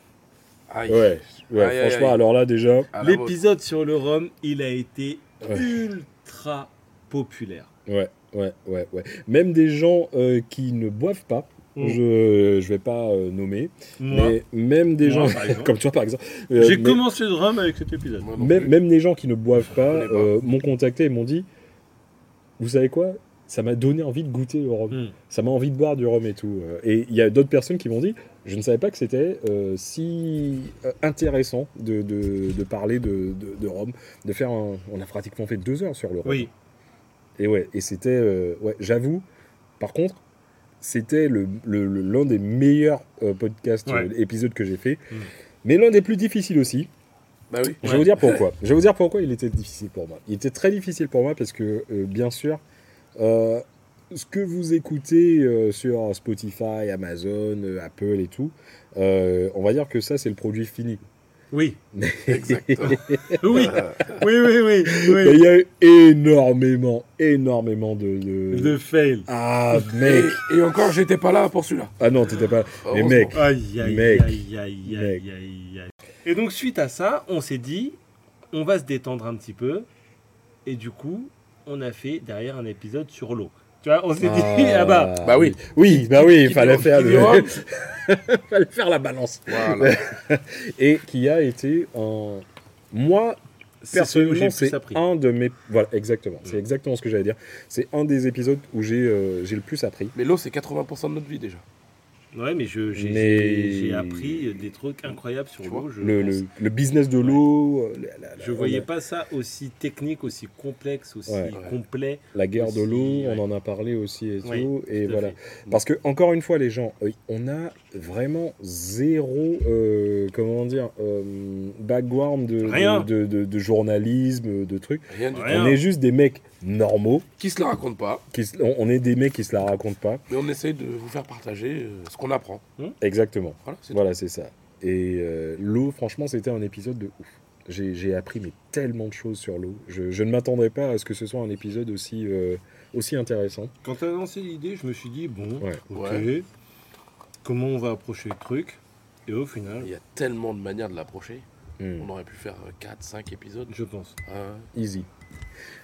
Aïe. ouais, ouais Aïe, franchement, aïe. alors là déjà. L'épisode sur le rhum, il a été Ouais. ultra populaire. Ouais, ouais, ouais, ouais. Même des gens euh, qui ne boivent pas Mm. Je je vais pas euh, nommer, Moi, mais même des Moi, gens comme toi par exemple, euh, j'ai mais- commencé le rhum avec cet épisode. Moi même, même des gens qui ne boivent pas, euh, m'ont contacté et m'ont dit Vous savez quoi? Ça m'a donné envie de goûter le rhum. Mm. Ça m'a envie de boire du rhum et tout. Euh, Et il y a d'autres personnes qui m'ont dit Je ne savais pas que c'était euh, si euh, intéressant de, de- de parler de, de- de rhum. De faire un- On a pratiquement fait deux heures sur le rhum. Oui, Et ouais, et c'était. euh, ouais, j'avoue, par contre. C'était le- le- le- l'un des meilleurs euh, podcasts, Ouais. euh, épisodes que j'ai fait, Mm. mais l'un des plus difficiles aussi. Bah oui. Je vais vous dire pourquoi. Je vais vous dire pourquoi il était difficile pour moi. Il était très difficile pour moi parce que, euh, bien sûr, euh, ce que vous écoutez euh, sur Spotify, Amazon, euh, Apple et tout, euh, on va dire que ça, c'est le produit fini. oui, Exactement. oui, oui, oui, oui, Mais oui. Il y a eu énormément, énormément de... de- De fail. Ah, mec Et, et encore, j'étais pas là pour celui-là. Ah non, t'étais pas... Mais Heureusement. mec, Aïe, aïe, Mec. aïe, aïe, aïe, aïe, aïe. Et donc, suite à ça, on s'est dit, on va se détendre un petit peu. Et du coup, on a fait derrière un épisode sur l'eau. Tu vois, on s'est dit, ah bah, Bah oui. Oui, bah oui, il fallait faire, le... Fallait faire la balance. Voilà. Et qui a été un... Moi, Personnellement, le c'est un de mes. Voilà, exactement. C'est Mm. exactement ce que j'allais dire. C'est un des épisodes où j'ai euh, j'ai le plus appris. Mais l'eau, c'est 80% de notre vie déjà. Ouais, mais j'ai Mais- appris des trucs incroyables sur l'eau. Le, pense. le, le business de l'eau, euh, je voyais la- pas ça aussi technique, aussi complexe, aussi Ouais. complet. la guerre de l'eau, ouais. on en a parlé aussi et voilà. fait. Parce que, encore une fois, les gens, euh, on a vraiment zéro, euh, comment dire, euh, background de, Rien. de, de- de journalisme, de trucs. Rien du tout. Rien. On est juste des mecs normaux. Qui se la raconte pas, Qui, se- on, on est des mecs qui se la racontent pas. mais on essaye de vous faire partager euh, ce qu'on apprend. Exactement. Voilà, c'est Voilà, c'est ça. Et euh, l'eau, franchement, c'était un épisode de ouf. J'ai appris mais tellement de choses sur l'eau. Je, je ne m'attendais pas à ce que ce soit un épisode aussi, euh, aussi intéressant. Quand tu as lancé l'idée, je me suis dit, bon, Ouais. ok, Ouais. comment on va approcher le truc? Et au final, Il y a tellement de manières de l'approcher. Hmm. On aurait pu faire 4, 5 épisodes. je pense. Ah, Easy.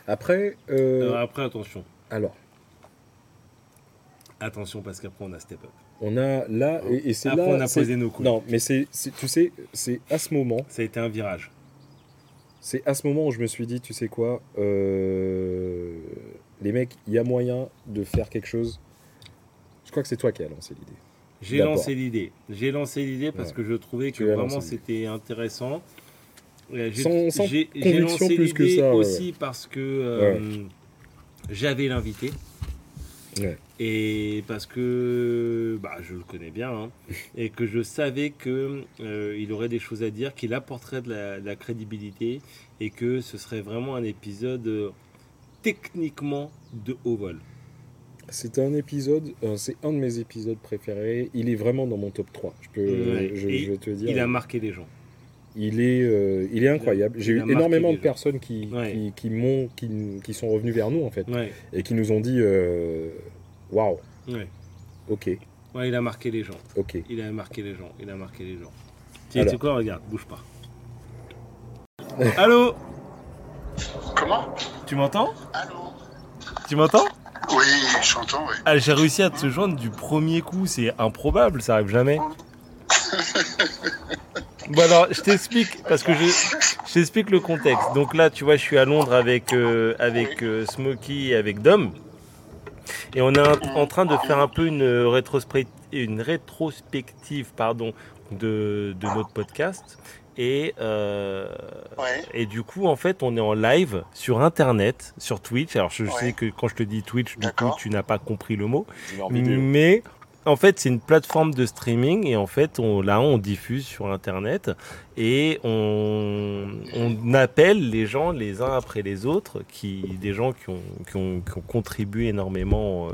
Après, euh, Alors après, attention. alors, Attention, parce qu'après, on a step up. on a là, et, et c'est Après, là. on a posé nos couilles. Non, mais c'est, tu sais, c'est à ce moment, Ça a été un virage. c'est à ce moment où je me suis dit, tu sais quoi, euh, les mecs, il y a moyen de faire quelque chose. Je crois que c'est toi qui as lancé l'idée. J'ai lancé l'idée. J'ai lancé l'idée parce Ouais. que je trouvais que Tu vraiment c'était intéressant. Sans- sans j'ai- j'ai conviction lancé plus que ça, ouais, aussi parce que euh, j'avais l'invité. Et parce que bah, je le connais bien hein, et que je savais que euh, il aurait des choses à dire, qu'il apporterait de la, de la crédibilité et que ce serait vraiment un épisode euh, techniquement de haut vol. C'est un épisode, euh, c'est un de mes épisodes préférés. Il est vraiment dans mon top 3. Je peux, Ouais. je, Et je vais te dire. Il a marqué les gens. Il est, euh, il est incroyable. J'ai eu énormément de personnes qui, Ouais. qui, qui m'ont, qui, qui sont revenus vers nous en fait, Ouais, et qui nous ont dit, euh, waouh, ouais. ok, Ouais, il a marqué les gens. ok. Il a marqué les gens. Il a marqué les gens. Tiens, Alors. tu sais quoi Regarde, bouge pas. Allô Comment? Tu m'entends? Allô? Tu m'entends? Oui, j'entends, oui. ah, J'ai réussi à te joindre du premier coup. C'est improbable, ça arrive jamais. Bon alors, je t'explique parce que je, je t'explique le contexte. Donc là, tu vois, je suis à Londres avec euh, avec euh, Smokey et avec Dom, et on est en- train de faire un peu une rétrospective, une rétrospective, pardon, de, de notre podcast. Et euh, Ouais. et du coup, en fait, on est en live sur Internet, sur Twitch. Alors, je Ouais. sais que quand je te dis Twitch, du coup, tu n'as pas compris le mot. Mais en fait, c'est une plateforme de streaming et en fait, on, là, on diffuse sur Internet et on, on appelle les gens les uns après les autres, qui, des gens qui ont, qui ont, qui ont contribué énormément euh,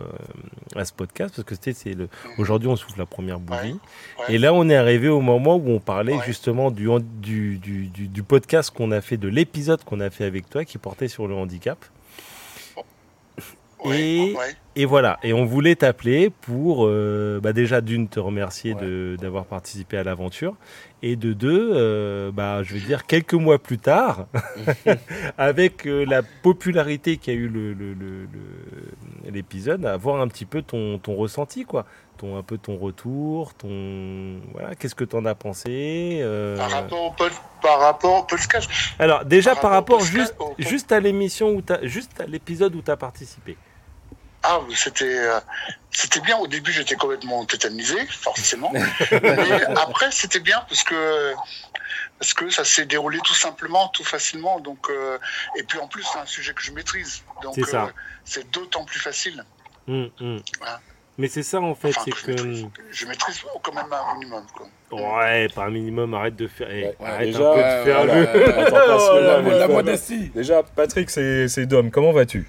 à ce podcast parce que c'était, c'est le, aujourd'hui, on souffle la première bougie. ouais. Et là, on est arrivé au moment où on parlait Ouais. justement du, du, du, du podcast qu'on a fait, de l'épisode qu'on a fait avec toi qui portait sur le handicap. Ouais, Et- ouais. Et voilà, et on voulait t'appeler pour euh, bah déjà d'une te remercier de- d'avoir participé à l'aventure et de deux, euh, bah, je veux dire quelques mois plus tard, avec euh, la popularité qu'a eu le- le- le- le- l'épisode, avoir un petit peu ton, ton ressenti quoi. ton, un peu ton retour, ton voilà, qu'est-ce que tu en as pensé Par rapport au pod- par rapport au podcast. Alors déjà par par rapport juste, podcast- au- juste à l'émission où juste à l'épisode où tu as participé. Ah, c'était euh, c'était bien. Au début, j'étais complètement tétanisé, forcément. Mais après, c'était bien parce que parce que ça s'est déroulé tout simplement, tout facilement. Donc euh, et puis en plus, c'est un sujet que je maîtrise. Donc C'est ça. euh, c'est d'autant plus facile. Hum, hum. Voilà. Mais c'est ça en fait, Enfin, c'est que je, que maîtrise. je maîtrise quand même un minimum. Quoi. ouais, pas un minimum, arrête de faire, eh, Ouais, arrête déjà, un peu de faire voilà, le. Attends, parce que là, La, la modestie. Déjà, Patrick, c'est c'est Dom. Comment vas-tu?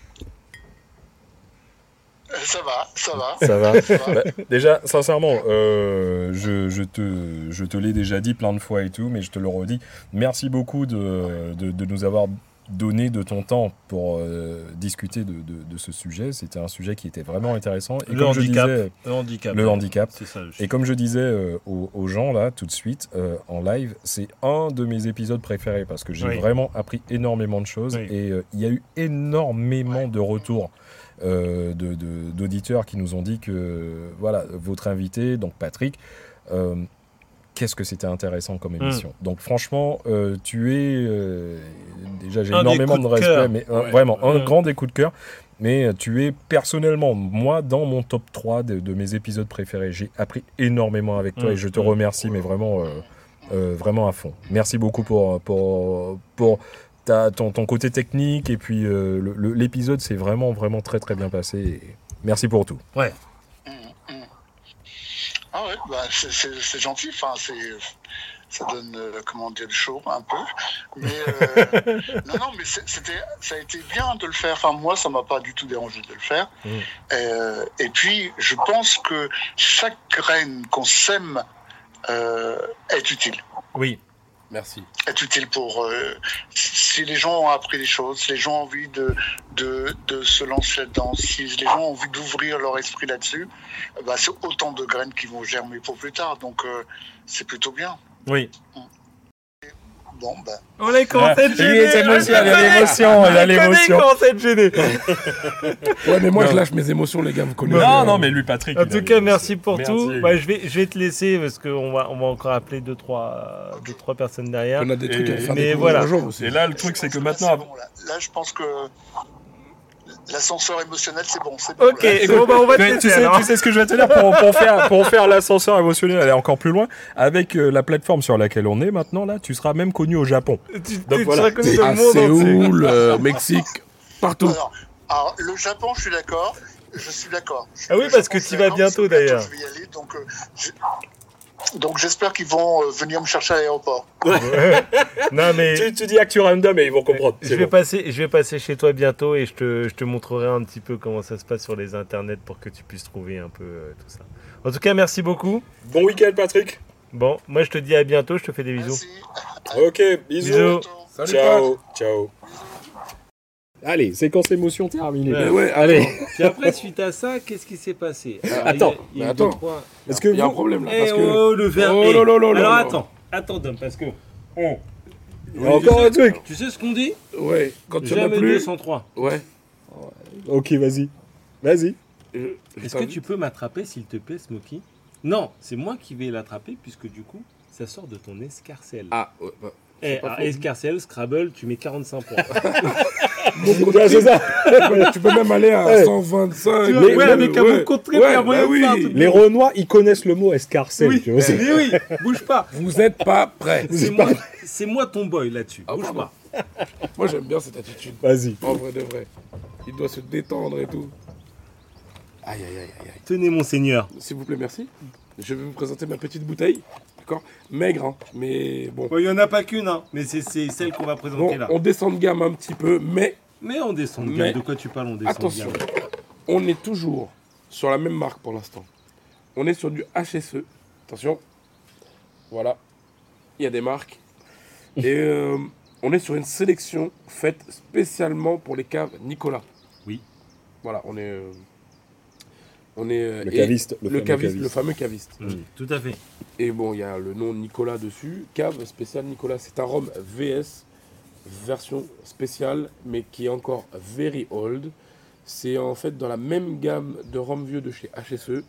Ça va, ça va. Ça va Ça va. Bah, Déjà, sincèrement, euh, je, je te, je te l'ai déjà dit plein de fois et tout, mais je te le redis. Merci beaucoup de, de, de nous avoir donné de ton temps pour euh, discuter de, de, de ce sujet. C'était un sujet qui était vraiment intéressant. Et Le comme je handicap. disais, Le handicap. le handicap. C'est ça. Et comme je disais euh, aux, aux gens là tout de suite euh, en live, c'est un de mes épisodes préférés parce que j'ai Oui. vraiment appris énormément de choses Oui. et euh, il y a eu énormément de retours euh, de- de- d'auditeurs qui nous ont dit que voilà votre invité donc Patrick. euh, Qu'est-ce que c'était intéressant comme émission? Donc franchement, euh, tu es euh, déjà j'ai énormément de respect, mais euh, Ouais. vraiment un grand des coups de cœur. Mais tu es personnellement, moi, dans mon top 3 de, de mes épisodes préférés. J'ai appris énormément avec toi et je te remercie, mais vraiment, vraiment à fond. Merci beaucoup pour, pour, pour ta, ton, ton côté technique et puis euh, l'épisode s'est vraiment, vraiment très, très bien passé. Et merci pour tout. Mm. Ah ouais, bah, c'est- gentil. Enfin, c'est ça donne euh, comment dire le show un peu. Mais euh, non, non, mais c'était ça a été bien de le faire. Enfin, moi, ça m'a pas du tout dérangé de le faire. Mm. Euh, et puis, je pense que chaque graine qu'on sème euh, est utile. Oui. Merci. est utile pour euh, si les gens ont appris des choses, si les gens ont envie de, de, de se lancer là-dedans, si les gens ont envie d'ouvrir leur esprit là-dessus, bah, c'est autant de graines qui vont germer pour plus tard. Donc euh, c'est plutôt bien. Oui. Bon, ben, On les commence à être Il gênés. est émotion, il y a l'émotion, il y a l'émotion. commence à être gênés. Ouais, mais moi, Non. je lâche mes émotions, les gars, vous connaissez. Non, non, mais lui, Patrick. En il tout cas, merci pour Merci. tout. Bah, je, vais, je vais te laisser parce qu'on va, on va encore appeler deux trois, deux, trois personnes derrière. On a des trucs à faire mais voilà. aussi. Et là, le truc, c'est que maintenant. Là, je pense que l'ascenseur émotionnel, c'est bon. c'est bon, Ok, bon, bah, on va te tu, sais, tu sais ce que je vais te dire pour, pour faire, pour faire l'ascenseur émotionnel aller encore plus loin avec euh, la plateforme sur laquelle on est maintenant là tu seras même connu au Japon Tu, Donc tu voilà. seras connu dans À le monde entier. Séoul, euh, Mexique, partout. Alors, alors, le Japon, je suis d'accord. Je suis d'accord. Ah oui, parce Japon, que tu vas bientôt, d'ailleurs. Je vais y aller, donc, euh, donc j'espère qu'ils vont euh, venir me chercher à l'aéroport. Non mais tu, tu dis actu random et ils vont comprendre je vais bon. passer, je vais passer chez toi bientôt et je te, je te montrerai un petit peu comment ça se passe sur les internets pour que tu puisses trouver un peu euh, tout ça. En tout cas, merci beaucoup. bon week-end Patrick Bon, moi je te dis à bientôt. Je te fais des bisous. Merci. ok bisous, Bisous. Salut, ciao ciao allez séquence émotion terminée Ouais. Allez Puis après, suite à ça, qu'est-ce qui s'est passé Alors, Attends, il y a- il y a attends. trois- est-ce que Il y a un problème là. Eh Parce que... oh, le verre. Oh Alors attends, attends Dom, parce que on. il y a encore un truc Tu sais ce qu'on dit Ouais, quand tu as Jamais plus. 203. Ouais. ok vas-y vas-y Est-ce que tu peux m'attraper, s'il te plaît, Smokey? Non, c'est moi qui vais l'attraper, puisque du coup, ça sort de ton escarcelle. Ah, ouais, bah, Eh, pas alors, faux. escarcelle, Scrabble, tu mets 45 points. Ouais, c'est ça tu, peux, même aller à Ouais. 125. Tu vois, Mais- ouais, mais- avec un très bien, bah oui. les Renois ils connaissent le mot escarcelle Oui, tu vois, c'est- mais oui, bouge pas. Vous êtes pas prêts. C'est moi, ton boy là-dessus. Ah, bouge pardon. pas. Moi, j'aime bien cette attitude. vas-y En vrai de vrai. Il doit se détendre et tout. Aïe, aïe, aïe, aïe, aïe. Tenez, monseigneur. S'il vous plaît, merci. Je vais vous présenter ma petite bouteille. D'accord Maigre, hein. Mais bon. Il n'y en a pas qu'une, hein, mais c'est celle qu'on va présenter Bon, là. on descend de gamme un petit peu, mais Mais on descend de Mais- gamme. De quoi tu parles On descend attention. de gamme. On est toujours sur la même marque pour l'instant. On est sur du HSE. Attention. Voilà. Il y a des marques. Et euh, on est sur une sélection faite spécialement pour les caves Nicolas. Oui. Voilà, on est. euh, on est. euh, le caviste Le, fameux caviste, le fameux caviste. Mm, Tout à fait. Et bon, il y a le nom Nicolas dessus. Cave spécial Nicolas. C'est un rhum VS, version spéciale, mais qui est encore very old. C'est en fait dans la même gamme de rhum vieux de chez HSE.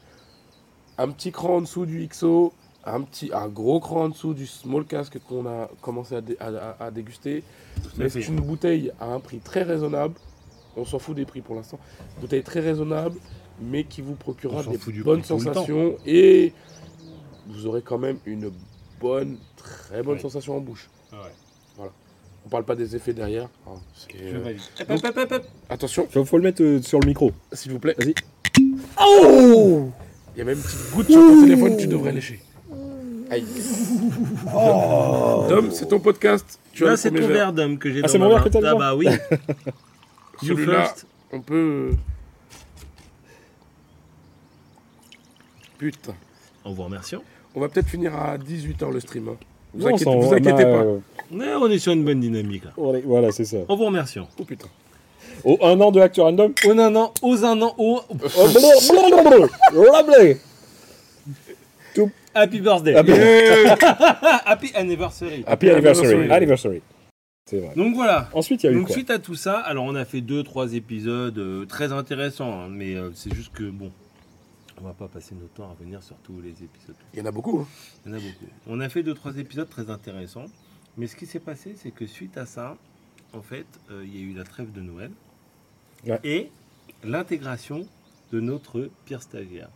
un petit cran en dessous du XO, un, petit, un gros cran en dessous du small casque qu'on a commencé à, dé- à- à- à déguster. Mais c'est une bouteille à un prix très raisonnable. On s'en fout des prix pour l'instant. Bouteille très raisonnable, mais qui vous procurera des bonnes sensations et vous aurez quand même une bonne, très bonne Ouais. sensation en bouche. Ah ouais. On parle pas des effets derrière. hein, euh, valide. donc- Hop, hop, hop, hop. attention, Faut, faut le mettre euh, sur le micro. s'il vous plaît. Vas-y. Oh Il y a même une petite goutte sur ton téléphone, tu devrais lécher. Aïe. Dom, c'est ton podcast. Tu Là, c'est ton verre. d'homme que j'ai Ah, dans c'est mon verre que t'as Ah bah oui. Celui-là, on peut. Putain. En vous remerciant. On va peut-être finir à 18h le stream. hein. Vous Non, inquiétez, vous inquiétez pas. euh, Ouais, on est sur une bonne dynamique là. voilà, c'est ça. En vous remerciant. Oh putain. Au un an de Actu Random. Au un an, aux un an, au Oh, blablabla. Blablabla. Happy birthday. Happy- Happy anniversary. Happy anniversary. Anniversary. Vrai. Donc voilà. Ensuite, il y a eu Donc quoi suite à tout ça, alors on a fait deux, trois épisodes euh, très intéressants, hein, mais euh, c'est juste que bon, on va pas passer notre temps à revenir sur tous les épisodes. Il y en a beaucoup. hein. Il y en a beaucoup. On a fait deux, trois épisodes très intéressants, mais ce qui s'est passé, c'est que suite à ça, en fait, euh, il y a eu la trêve de Noël Ouais. et l'intégration de notre pire stagiaire.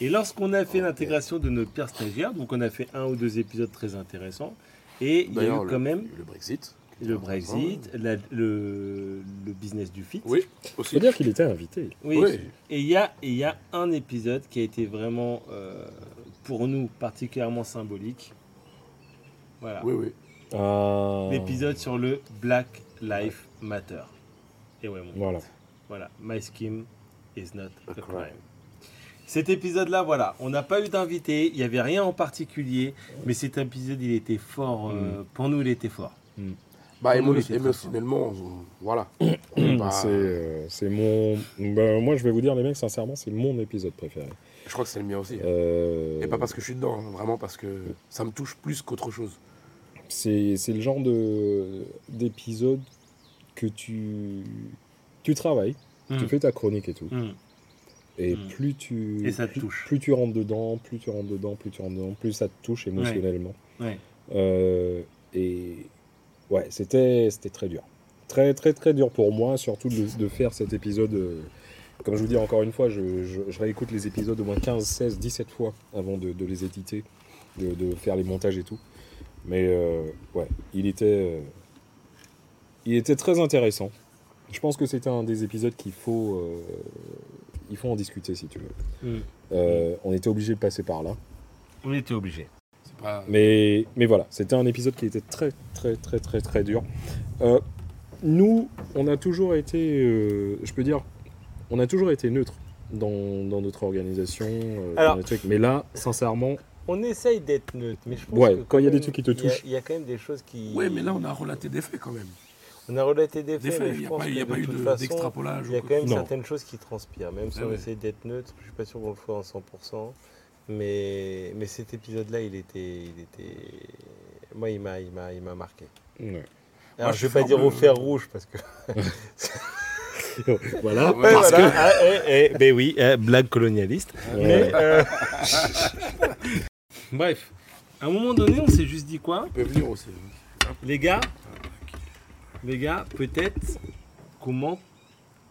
Et lorsqu'on a fait l'intégration de notre pire stagiaire, donc on a fait un ou deux épisodes très intéressants, et il y a eu D'ailleurs, quand le- même Le Brexit. Le Brexit, la- le, le business du fit. Oui, Faut aussi. dire qu'il était invité. Oui. Oui. Et il y a, et il y a un épisode qui a été vraiment, euh, pour nous, particulièrement symbolique. Voilà. Oui, oui. Ah. L'épisode sur le Black Life Matter. Et ouais, mon Voilà. Voilà. My skin is not a A crime. crime. Cet épisode-là, voilà, on n'a pas eu d'invité, il n'y avait rien en particulier, mais cet épisode, il était fort. euh, pour nous, il était fort. Bah, émo- émotionnellement, on- voilà. Bah, C'est euh, c'est mon. bah, moi, je vais vous dire, les mecs, sincèrement, c'est mon épisode préféré. je crois que c'est le mien aussi. Euh, Et pas parce que je suis dedans, hein, vraiment parce que ça me touche plus qu'autre chose. C'est c'est le genre de d'épisode que tu tu travailles, tu Mm. fais ta chronique et tout, Mm. et Mm. plus tu Et ça te plus, touche. plus tu rentres dedans, plus tu rentres dedans, plus tu rentres dedans, plus ça te touche émotionnellement. Ouais. Euh, et ouais, c'était c'était très dur, très très très dur pour moi, surtout de, de faire cet épisode. euh, comme je vous dis encore une fois, je, je- je réécoute les épisodes au moins 15, 16, 17 fois avant de, de les éditer, de, de faire les montages et tout. Mais euh, ouais, il était, euh, il était très intéressant. Je pense que c'était un des épisodes qu'il faut, euh, il faut en discuter si tu veux. Mm. On était obligé de passer par là. On était obligé. Pas. Mais, mais voilà, c'était un épisode qui était très, très, très, très, très dur. Euh, nous, on a toujours été, euh, je peux dire, on a toujours été neutre dans, dans notre organisation. euh, dans Alors- les trucs. Mais là, sincèrement, On essaye d'être neutre, mais je pense Ouais, que quand il y a des trucs qui te touchent. Il y, a quand même des choses qui. Ouais, mais là, on a relaté des faits quand même. On a relaté des Des faits, faits, mais il je n'y a pense pas, il que y a de pas eu toute de- d'extrapolage. il y a quand même Non. certaines choses qui transpirent, même si Ah on ouais. essaie d'être neutre, je suis pas sûr qu'on le soit à 100%, mais, mais cet épisode-là, il était, il était, moi, il m'a, il m'a, il m'a marqué. ouais. Alors, je je vais pas dire au fer rouge parce que. voilà. Ouais, parce voilà, ah, eh, eh, ben oui, eh, blague colonialiste. Ouais. Mais, euh, Bref, à un moment donné, on s'est juste dit quoi? Peut venir aussi. Les gars, les gars, peut-être qu'on manque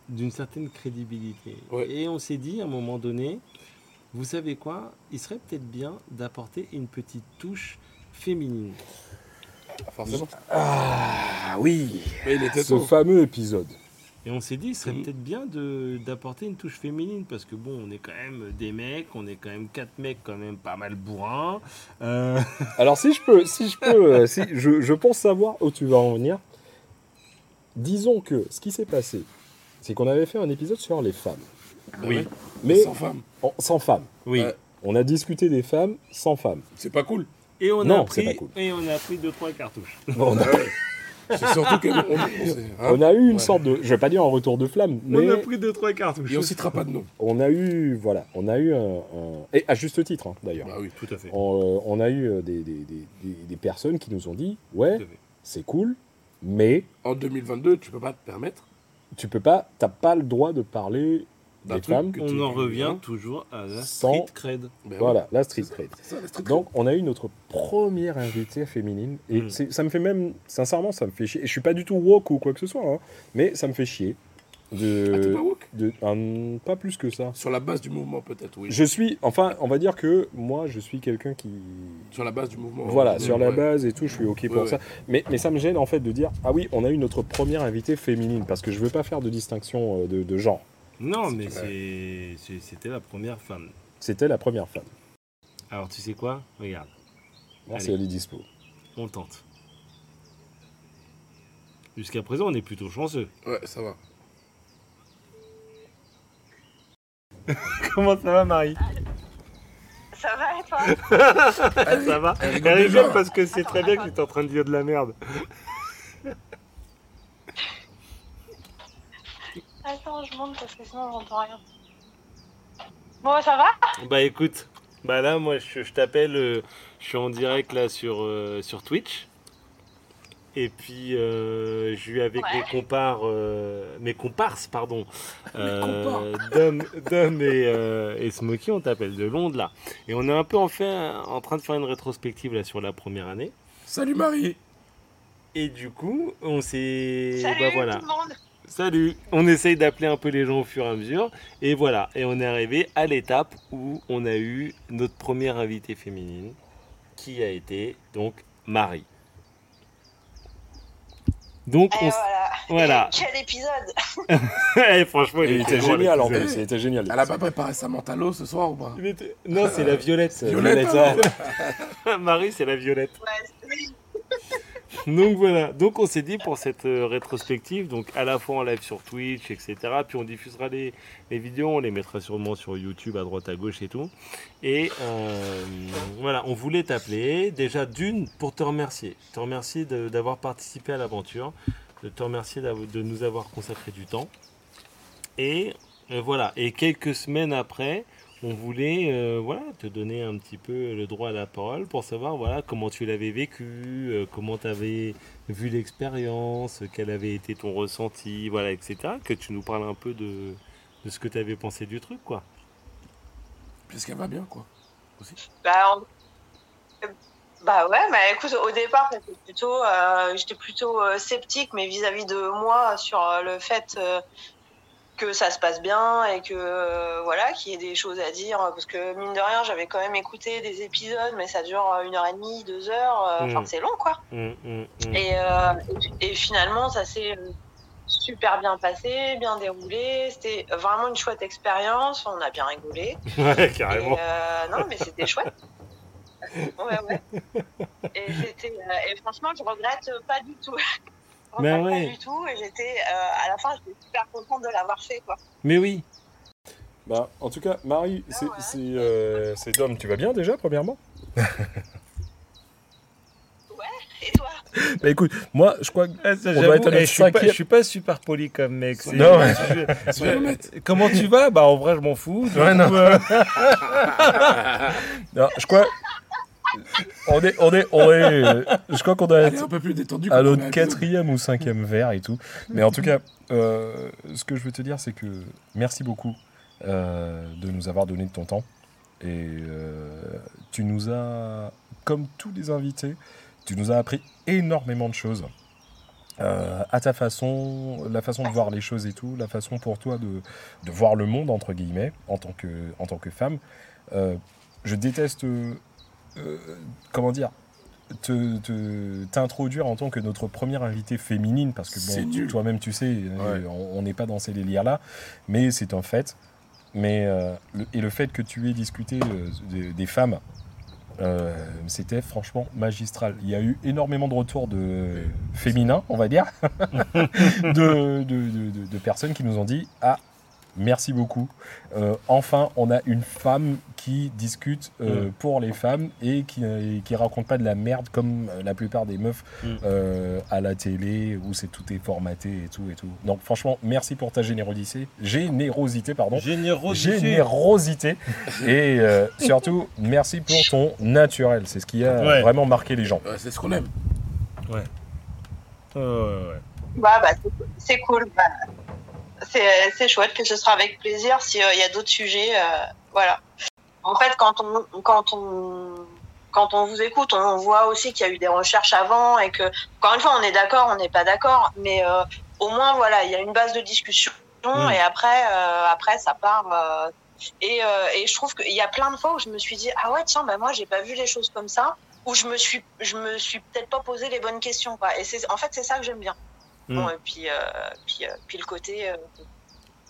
d'une certaine crédibilité. Ouais. Et on s'est dit à un moment donné, vous savez quoi? Il serait peut-être bien d'apporter une petite touche féminine. Forcément. Ah oui, Mais il était ce fameux épisode. Et on s'est dit, il serait peut-être bien de- d'apporter une touche féminine parce que bon, on est quand même des mecs, on est quand même quatre mecs quand même pas mal bourrins. Euh, Alors si je peux, si je peux, euh, si je, je pense savoir où tu vas en venir. Disons que ce qui s'est passé, c'est qu'on avait fait un épisode sur les femmes, Oui. Ouais. mais Sans femme. en- sans femmes. oui. On a discuté des femmes sans femmes. C'est pas cool. Et on Non, a c'est pris pas cool. et on a pris deux trois cartouches. On a, C'est surtout qu'on on, on sait, hein. on a eu une Ouais. sorte de, je vais pas dire un retour de flamme, mais On a pris deux trois cartouches. Et on citera pas de nom. on a eu, voilà, on a eu un, un- et à juste titre hein, d'ailleurs. Bah oui. Tout à fait. On, euh, on a eu euh, des, des- des- des- des personnes qui nous ont dit, ouais, c'est cool, mais En 2022, tu peux pas te permettre. tu peux pas, t'as pas le droit de parler D'un des truc femmes. que On en revient toujours à la Sans- street cred. Ben oui. Voilà, la street cred. C'est ça, la street Donc, on a eu notre première invitée féminine. Et Mm. c'est- ça me fait même, sincèrement, ça me fait chier. Et je suis pas du tout woke ou quoi que ce soit, hein, mais ça me fait chier. Ah, t'es De, pas woke? de, un- pas plus que ça. Sur la base du mouvement, peut-être, oui. Je suis, enfin, on va dire que moi, je suis quelqu'un qui. Sur la base du mouvement. Voilà, sur la ouais. base et tout, je suis OK pour Ouais, ça. Mais, mais ça me gêne en fait de dire Ah oui, on a eu notre première invitée féminine, parce que je veux pas faire de distinction euh, de, de genre. Non, mais c'était la première femme. C'était la première femme. Alors, tu sais quoi? Regarde, Merci, elle est dispo. on tente. Jusqu'à présent, on est plutôt chanceux. Ouais, ça va. Comment ça va, Marie? Ça va et toi? Ça va Elle Elle rigole parce que c'est très bien que tu es en train de dire de la merde. Attends, je monte parce que sinon j'entends rien. Bon, ça va? Bah écoute, bah là, moi, je, je t'appelle, euh, je suis en direct là sur, euh, sur Twitch. Et puis, euh, je suis avec Ouais. mes compars, euh, mes comparses, pardon, euh, comparses. Dom, Dom et, euh, et Smokey, on t'appelle de Londres là. Et on est un peu en, fait, en train de faire une rétrospective là sur la première année. Salut Marie Et du coup, on s'est... Salut bah voilà. tout le monde Salut On essaye d'appeler un peu les gens au fur et à mesure. Et voilà, et on est arrivé à l'étape où on a eu notre première invitée féminine, qui a été donc Marie. Donc, Et on... voilà. voilà. Quel épisode Eh, franchement, il, Il était génial en plus, il était génial. Elle a pas préparé sa mentalo ce soir ou pas était- Non, c'est la violette. C'est Violette, Violette. Marie, c'est la violette. Ouais, Donc voilà, donc on s'est dit pour cette euh, rétrospective, donc à la fois en live sur Twitch, etc. Puis on diffusera les, vidéos, on les mettra sûrement sur YouTube à droite à gauche et tout. Et euh, voilà, on voulait t'appeler déjà d'une pour te remercier, te remercier d'avoir participé à l'aventure, de te remercier de nous avoir consacré du temps. Et euh, voilà, et quelques semaines après, on voulait euh, voilà, te donner un petit peu le droit à la parole pour savoir voilà, comment tu l'avais vécu, euh, comment tu avais vu l'expérience, quel avait été ton ressenti, voilà, etc. Que tu nous parles un peu de, de ce que tu avais pensé du truc, quoi. Puisqu'elle va bien, quoi. Bah, on- bah ouais, bah écoute, au départ, c'était plutôt, euh, j'étais plutôt euh, sceptique, mais vis-à-vis de moi sur euh, le fait euh, que ça se passe bien et que euh, voilà, qu'il y ait des choses à dire, parce que mine de rien, j'avais quand même écouté des épisodes, mais ça dure euh, une heure et demie, deux heures, euh, enfin Mm. c'est long quoi. Hum, hum. Et, euh, et, et finalement, ça s'est super bien passé, bien déroulé. C'était vraiment une chouette expérience. On a bien rigolé. Ouais, carrément. non, mais c'était chouette. Ouais, ouais. Et, et franchement, je regrette pas du tout. Je Mais ouais. pas du tout. Et j'étais, euh, à la fin, j'étais super contente de l'avoir fait, quoi. Mais oui. Bah, en tout cas, Marie, c'est ouais. c'est, euh, c'est Dom. Tu vas bien déjà, premièrement? Et toi? Bah écoute, moi, je crois que. Ah, ça, On doit être à eh, je, suis pas, je suis pas super poli comme mec. c'est- Non, ouais. je- honnêtes. Comment tu vas? Bah en vrai, je m'en fous. Ouais, non. euh, Non, je crois. On est, on est, on est. Je crois qu'on doit est être un peu plus détendue. à notre quatrième ou cinquième verre et tout. Mais en tout cas, euh, ce que je veux te dire, c'est que merci beaucoup euh, de nous avoir donné de ton temps. Et euh, tu nous as, comme tous les invités, tu nous as appris énormément de choses. Euh, à ta façon, la façon de voir les choses et tout, la façon pour toi de, de voir le monde, entre guillemets, en tant que, en tant que femme. Euh, je déteste, euh, comment dire, te- t'introduire en tant que notre première invitée féminine, parce que bon, toi-même tu sais, euh, Ouais. on n'est pas dans ces délires-là, mais c'est un fait. Mais, euh, le- et le fait que tu aies discuté euh, des, des femmes, euh, c'était franchement magistral. Il y a eu énormément de retours de féminins, on va dire, de, de- de- de- de personnes qui nous ont dit Ah, merci beaucoup. Euh, enfin, on a une femme qui discute euh, Mm. pour les femmes et qui, euh, qui raconte pas de la merde comme la plupart des meufs Mm. euh, à la télé où c'est tout est formaté et tout et tout. Donc, franchement, merci pour ta générosité. Générosité, pardon Générosité. générosité et euh, surtout merci pour ton naturel c'est ce qui a Ouais. vraiment marqué les gens Ouais, c'est ce qu'on aime. Ouais, ouais, ouais. Bah, bah, c'est- c'est cool. Bah, c'est chouette que ce sera avec plaisir s'il y a d'autres sujets. euh, voilà. En fait, quand on, quand on, quand on vous écoute, on voit aussi qu'il y a eu des recherches avant et que, encore une fois, on est d'accord, on n'est pas d'accord, mais euh, au moins, voilà, il y a une base de discussion Mm. et après, euh, après, ça part. euh, et, euh, et je trouve qu'il y a plein de fois où je me suis dit, ah ouais, tiens, bah moi, j'ai pas vu les choses comme ça, où je me suis, je me suis peut-être pas posé les bonnes questions, quoi. Et c'est, en fait, c'est ça que j'aime bien. Mm. Bon, et puis, euh, puis, euh, puis le côté, euh,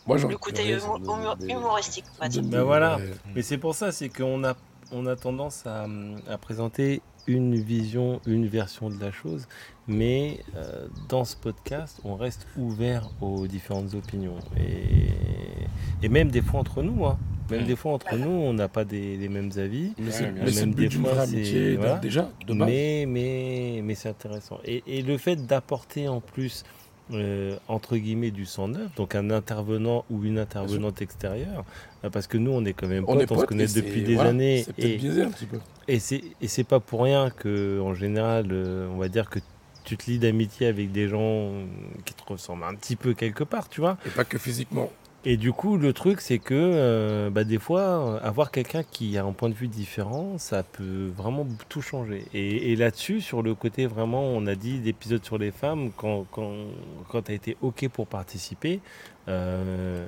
Moi, le côté humo- humo- humoristique, on va dire. Ben voilà. Mais c'est pour ça, c'est qu'on a, on a tendance à, à présenter une vision, une version de la chose, mais euh, dans ce podcast, on reste ouvert aux différentes opinions. Et, et même des fois entre nous, hein. même des fois entre nous, on n'a pas des, les mêmes avis. Mais c'est le but des d'une fois, vraie c'est- amitié, voilà. déjà, de base. Mais, mais, mais c'est intéressant. Et, et le fait d'apporter en plus, euh, entre guillemets, du sang neuf, donc un intervenant ou une intervenante extérieure, euh, parce que nous, on est quand même on potes, on se connaît depuis des voilà, années. C'est peut-être Et, biaisé un petit peu. Et c'est pas pour rien que, en général, euh, on va dire que tu te lis d'amitié avec des gens qui te ressemblent un petit peu quelque part, tu vois. Et pas que physiquement. Et du coup, le truc, c'est que euh, bah, des fois, avoir quelqu'un qui a un point de vue différent, ça peut vraiment tout changer. Et, et là-dessus, sur le côté vraiment, on a dit d'épisodes sur les femmes, quand, quand, quand tu as été OK pour participer, euh,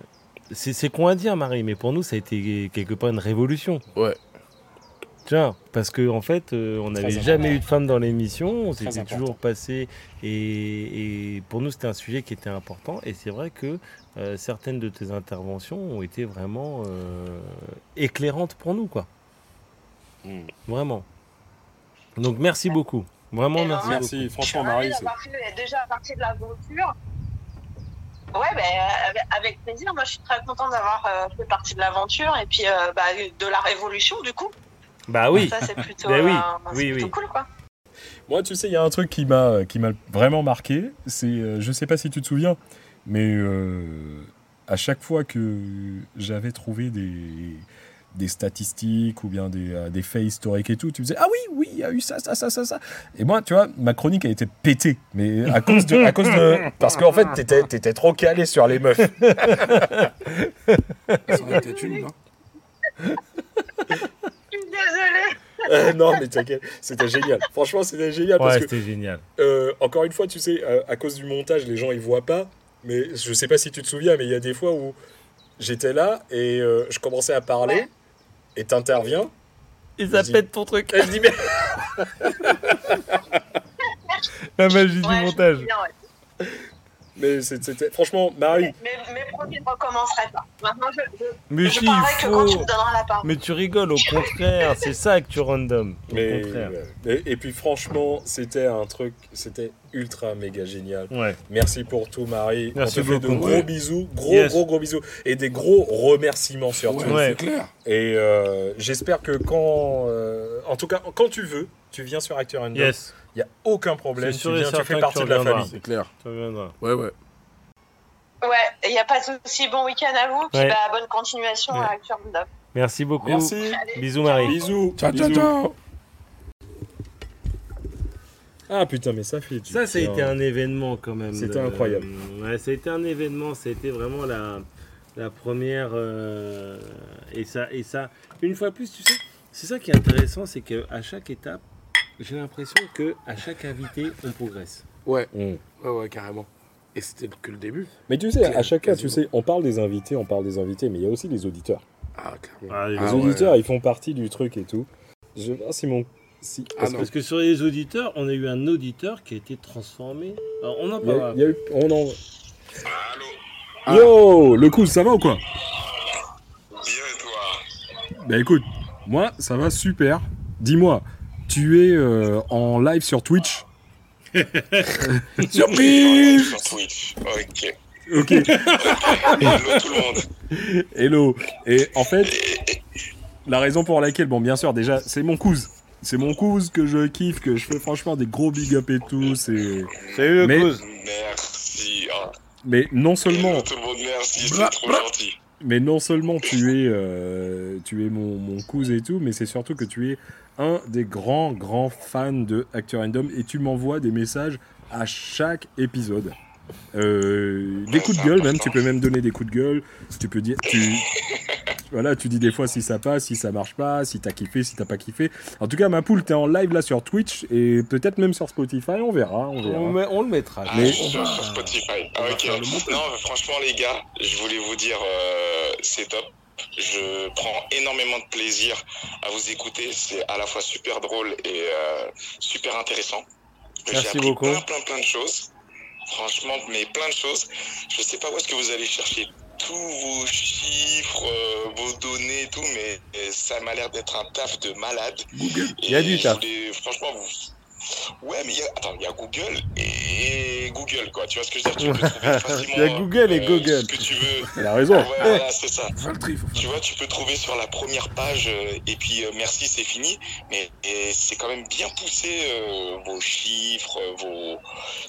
c'est c'est con à dire, Marie, mais pour nous, ça a été quelque part une révolution. Ouais. Tiens, parce qu'en en fait, euh, on n'avait jamais eu de femme dans l'émission, on s'était toujours passé, et, et pour nous, c'était un sujet qui était important. Et c'est vrai que euh, certaines de tes interventions ont été vraiment euh, éclairantes pour nous, quoi. Mm. Vraiment. Donc merci beaucoup. Vraiment merci. Merci, Je suis franchement, ravie Marie. c'est- d'avoir fait déjà partie de l'aventure. Ouais, ben, avec- plaisir. Moi, je suis très contente d'avoir euh, fait partie de l'aventure et puis euh, bah, de la révolution, du coup. Bah oui. Ça, c'est plutôt, Ben oui, euh, c'est oui, plutôt oui. cool, quoi. Moi, tu sais, il y a un truc qui m'a qui m'a vraiment marqué. C'est, euh, je sais pas si tu te souviens, mais euh, à chaque fois que j'avais trouvé des des statistiques ou bien des, euh, des faits historiques et tout, tu me disais ah oui oui il y a eu ça ça ça ça ça et moi tu vois ma chronique a été pétée mais à cause de à cause de parce qu'en fait t'étais t'étais trop calé sur les meufs Ça en était une, là. Euh, non mais t'inquiète c'était génial franchement c'était génial parce Ouais, que c'était génial. Euh, encore une fois, tu sais, euh, à cause du montage, les gens ils voient pas. Mais je sais pas si tu te souviens, mais il y a des fois où j'étais là et euh, je commençais à parler Ouais. et t'interviens. Et ça Vas-y. pète ton truc. Et je dis mais La magie du Ouais, me montage. Mais c'était franchement Marie. Mais, mais je ne recommencerai pas. Maintenant, je, je, Mais je si, parlerai il que quand tu faut. me donneras la parole. Mais tu rigoles, au contraire, c'est ça que tu random. Au Mais, contraire. et, et puis franchement, c'était un truc, c'était ultra méga génial. Ouais. Merci pour tout, Marie. Merci On te fait de beaucoup. gros Ouais. bisous, gros Yes. gros gros bisous et des gros remerciements surtout. Ouais, Ouais. c'est clair. Et euh, j'espère que quand, euh, en tout cas, quand tu veux, tu viens sur Acteur Random. Yes, Il n'y a aucun problème. Tu sûr viens, tu certain fais partie tu de la famille. C'est clair. tu reviendras. Ouais, ouais. Ouais, il n'y a pas de souci. Bon week-end à vous. Puis Ouais. bah, bonne continuation Ouais. à Random. Merci beaucoup. Merci. Allez. Bisous Marie. Bisous. Ciao, ciao, ciao. Ah putain, mais ça fait. du Ça, ça a été un événement quand même. C'était de- incroyable. Ouais, ça a été un événement. Ça a été vraiment la, la première. euh, et, ça, et ça, une fois plus, tu sais, c'est ça qui est intéressant, c'est qu'à chaque étape, j'ai l'impression que à chaque invité, on progresse. Ouais, Mm. ouais, ouais, carrément. Et c'était que le début. Mais tu sais, à chaque cas, tu sais, on parle des invités, on parle des invités, mais il y a aussi les auditeurs. Ah, clairement. Ah, les Ah auditeurs, ouais. ils font partie du truc et tout. Je vais voir si mon. Si, Ah parce. Parce que sur les auditeurs, on a eu un auditeur qui a été transformé. Alors, on en qu'il y a- parlera. il y a eu- on en... Allô Ah. Yo, le coup, ça va ou quoi? Bien et toi? Bah écoute, moi, ça va super. Dis-moi, tu es euh, en live sur Twitch Surprise Sur Twitch. Ok. Ok, Hello tout le monde. hello. Et en fait, la raison pour laquelle, bon, bien sûr, déjà, c'est mon cousin. C'est mon cousin que je kiffe, que je fais franchement des gros big up et tout. C'est... Salut le Mais- cause. Merci. Hein. Mais non seulement, Hello tout le monde, merci. C'est trop gentil. mais non seulement tu es, euh, tu es mon, mon cousin et tout, mais c'est surtout que tu es un des grands, grands fans de Acteur Random et tu m'envoies des messages à chaque épisode. Euh, des coups de gueule, même. Tu peux même donner des coups de gueule. Tu peux dire. Tu... voilà, tu dis des fois si ça passe, si ça marche pas, si t'as kiffé, si t'as pas kiffé. En tout cas, ma poule, t'es en live là sur Twitch et peut-être même sur Spotify. On verra. On verra. On, met- on le mettra. Ah, Mais- je suis sur Spotify. Ah, ok. Non, franchement, les gars, je voulais vous dire, euh, c'est top. Je prends énormément de plaisir à vous écouter. C'est à la fois super drôle et euh, super intéressant. Merci appris beaucoup. plein, plein, plein de choses. Franchement, mais plein de choses. Je sais pas où est-ce que vous allez chercher tous vos chiffres, euh, vos données et tout, mais euh, ça m'a l'air d'être un taf de malade. Google. Il y a du taf. voulais- franchement, vous... Ouais, mais il y a, attends, il y a Google et Google, quoi. Tu vois ce que je veux dire? Tu peux trouver facilement. Il y a Google et euh, Google. Ce que tu veux. Elle a raison. Ouais, voilà, c'est ça. Tri, Tu vois, tu peux trouver sur la première page euh, et puis euh, merci, c'est fini. Mais c'est quand même bien poussé euh, vos chiffres, vos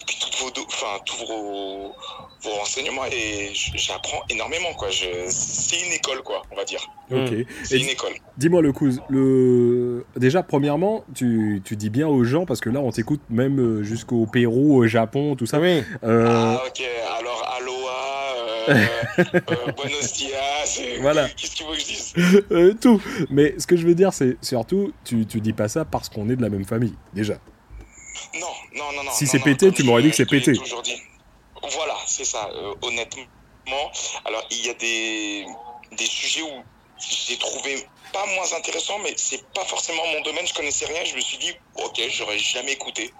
puis toutes vos, do- enfin tous vos, vos renseignements et j'apprends énormément quoi. Je, c'est une école quoi, on va dire. Ok. C'est Et une école. Dis-moi le coup, le... déjà premièrement, tu, tu dis bien aux gens, parce que là on t'écoute même euh, jusqu'au Pérou, au Japon, tout ça. Oui. Euh, Ah ok. Alors aloha, euh, euh, buenos dias. euh, Voilà. Qu'est-ce qu'il faut que je dise? Euh, tout. Mais ce que je veux dire, c'est surtout, tu, tu dis pas ça parce qu'on est de la même famille, déjà. Non, non, non, non. Si c'est pété, tu m'aurais dit que c'est pété. toujours dit. Voilà, c'est ça. euh, honnêtement, alors il y a des, des sujets où j'ai trouvé pas moins intéressant, mais c'est pas forcément mon domaine. Je connaissais rien. Je me suis dit, ok, j'aurais jamais écouté.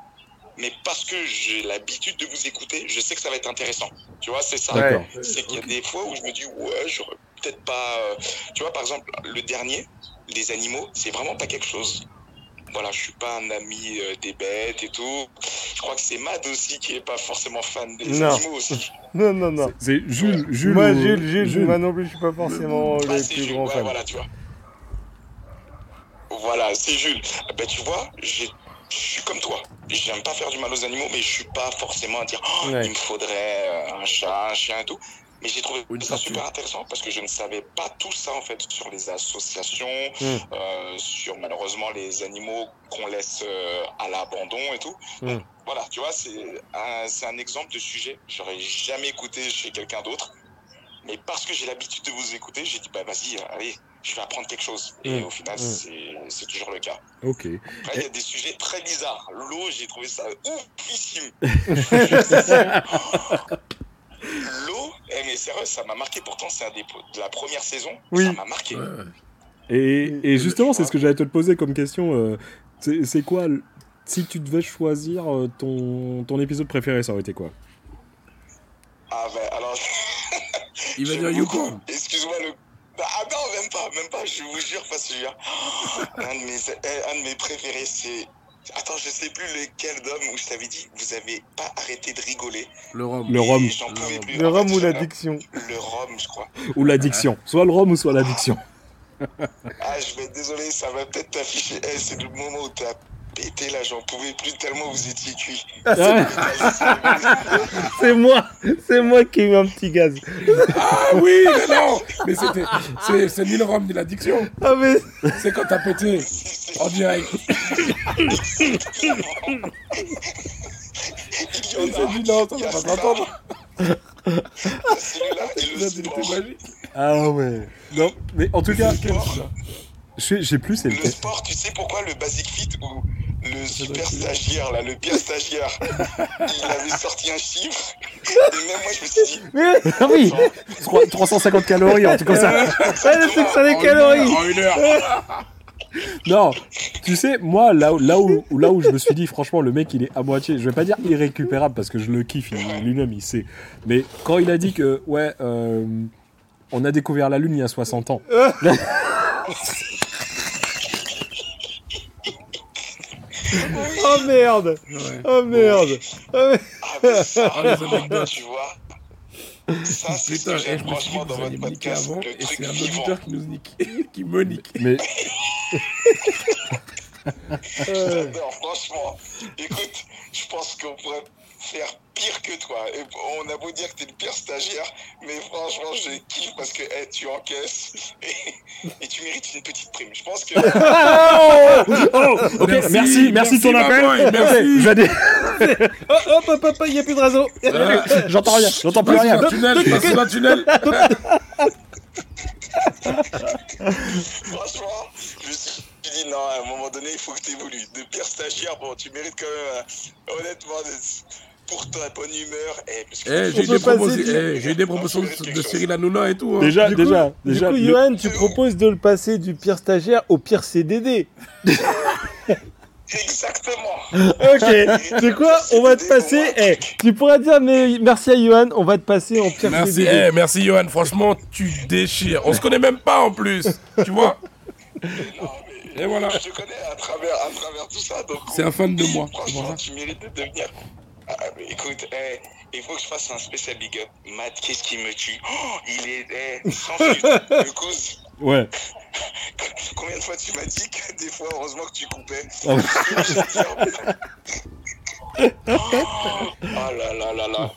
Mais parce que j'ai l'habitude de vous écouter, je sais que ça va être intéressant. Tu vois, c'est ça. C'est qu'il y a des fois où je me dis, ouais, j'aurais peut-être pas. euh, Tu vois, par exemple, le dernier, les animaux, c'est vraiment pas quelque chose. Voilà, je suis pas un ami euh, des bêtes et tout. Je crois que c'est Mad aussi qui est pas forcément fan des Non. animaux aussi. Non, non, non. C'est Jules, Jules. moi, ou- Jules, Jules, moi non plus, je suis pas forcément Ah, le plus Jules, grand ouais, fan. voilà, tu vois. Voilà, c'est Jules. Ben, tu vois, j'ai- je suis comme toi. J'aime pas faire du mal aux animaux, mais je suis pas forcément à dire oh, Ouais. il me faudrait euh, un chat, un chien et tout. Mais j'ai trouvé Une ça super intéressant parce que je ne savais pas tout ça en fait sur les associations, Mm. euh, sur malheureusement les animaux qu'on laisse euh, à l'abandon et tout. Mm. Donc, voilà, tu vois, c'est un, c'est un exemple de sujet que j'aurais jamais écouté chez quelqu'un d'autre. Mais parce que j'ai l'habitude de vous écouter, j'ai dit bah vas-y, allez, je vais apprendre quelque chose. Et Mm. au final, Mm. c'est- c'est toujours le cas. Ok. Après, il y a des sujets très bizarres. L'eau, j'ai trouvé ça oufissime. L'eau, eh, mais sérieux, ça m'a marqué. Pourtant, c'est un des de la première saison. Oui. Ça m'a marqué. Ouais. Et, et justement, c'est ce que j'allais te poser comme question. euh, c'est quoi, si tu devais choisir euh, ton, ton épisode préféré, ça aurait été quoi? Ah ben, alors. Il va dire. Yukon. Excuse-moi le. Ah non, même pas, même pas, je vous jure, pas celui-là. Un de mes, un de mes préférés, c'est. Attends, je sais plus lequel d'homme où je t'avais dit, vous avez pas arrêté de rigoler. Le rhum. Le rhum. Le rhum. plus. Le En rhum fait, ou l'addiction Le rhum, je crois. Ou l'addiction Soit le rhum ou soit l'addiction. Ah, je vais être désolé, ça va peut-être t'afficher. Eh, c'est le moment où t'as pété là, j'en pouvais plus tellement vous étiez cuit. C'est moi C'est moi qui ai eu un petit gaz. Ah oui, mais non Mais c'était, c'est, c'est ni le rhum ni l'addiction. Ah, mais. C'est quand t'as pété en direct. Il s'est dit non, ça va pas s'entendre. Celui-là magique. Ah ouais. Non, mais en tout cas, je sais- plus, c'est le sport, tu sais pourquoi le Basic Fit ou le super stagiaire, là, le pire stagiaire, il avait sorti un chiffre. Et même moi, je me suis dit, Mais. Ah oui Trois- 350 calories, en tout cas ça. Ouais, le truc sur les En une calories heure, En une heure. Non, tu sais, moi, là, où- là, où, là où je me suis dit, franchement, le mec, il est à moitié, je vais pas dire irrécupérable parce que je le kiffe, il- lui-même, il sait. Mais quand il a dit que, ouais, euh, on a découvert la Lune il y a 60 ans. Oh merde Ouais. Oh merde Ah, mais- ah, mais ça, Ah, les anecdotes. tu vois, ça, c'est ce que j'aime franchement que dans votre podcast, avant, le et c'est un vivant. auditeur qui nous nique, qui me nique. Mais J'adore, franchement. Écoute, je pense qu'on pourrait faire pire que toi. Et on a beau dire que t'es le pire stagiaire, mais franchement, je kiffe parce que tu encaisses et, et tu mérites une petite prime. Je pense que. Oh, ok, merci, merci, Merci, ton appel. merci. Oh, hop, hop, hop, il n'y a plus de réseau. J'entends rien, j'entends plus rien. Tunnel, passe dans le tunnel. Franchement, je me suis dit, non, à un moment donné, il faut que tu évolues. De pire stagiaire, bon, tu mérites quand même, euh, honnêtement, de- pour ta bonne humeur. Eh, Eh, On j'ai des du- eh, eu des propositions de, de Cyril Hanouna et tout. hein. Déjà, Du coup- déjà, Du déjà. coup, le- Johan, tu proposes de le passer du pire stagiaire au pire CDD. Exactement. Ok, c'est quoi On va te passer? Eh, tu pourras dire mais merci à Johan, on va te passer en pire Merci, CDD. eh, merci Johan, franchement, tu déchires. On se connaît même pas en plus, tu vois? Non, mais Et voilà. Je te connais à travers, à travers tout ça. donc C'est un fan de moi, Franchement, tu mérites de devenir. Ah, mais écoute, eh, il faut que je fasse un spécial big up. Matt, qu'est-ce qui me tue? Oh, Il est eh, sans filtre. Du coup, Ouais. combien de fois tu m'as dit que des fois, heureusement que tu coupais? Ah ouais. Oh là là là là.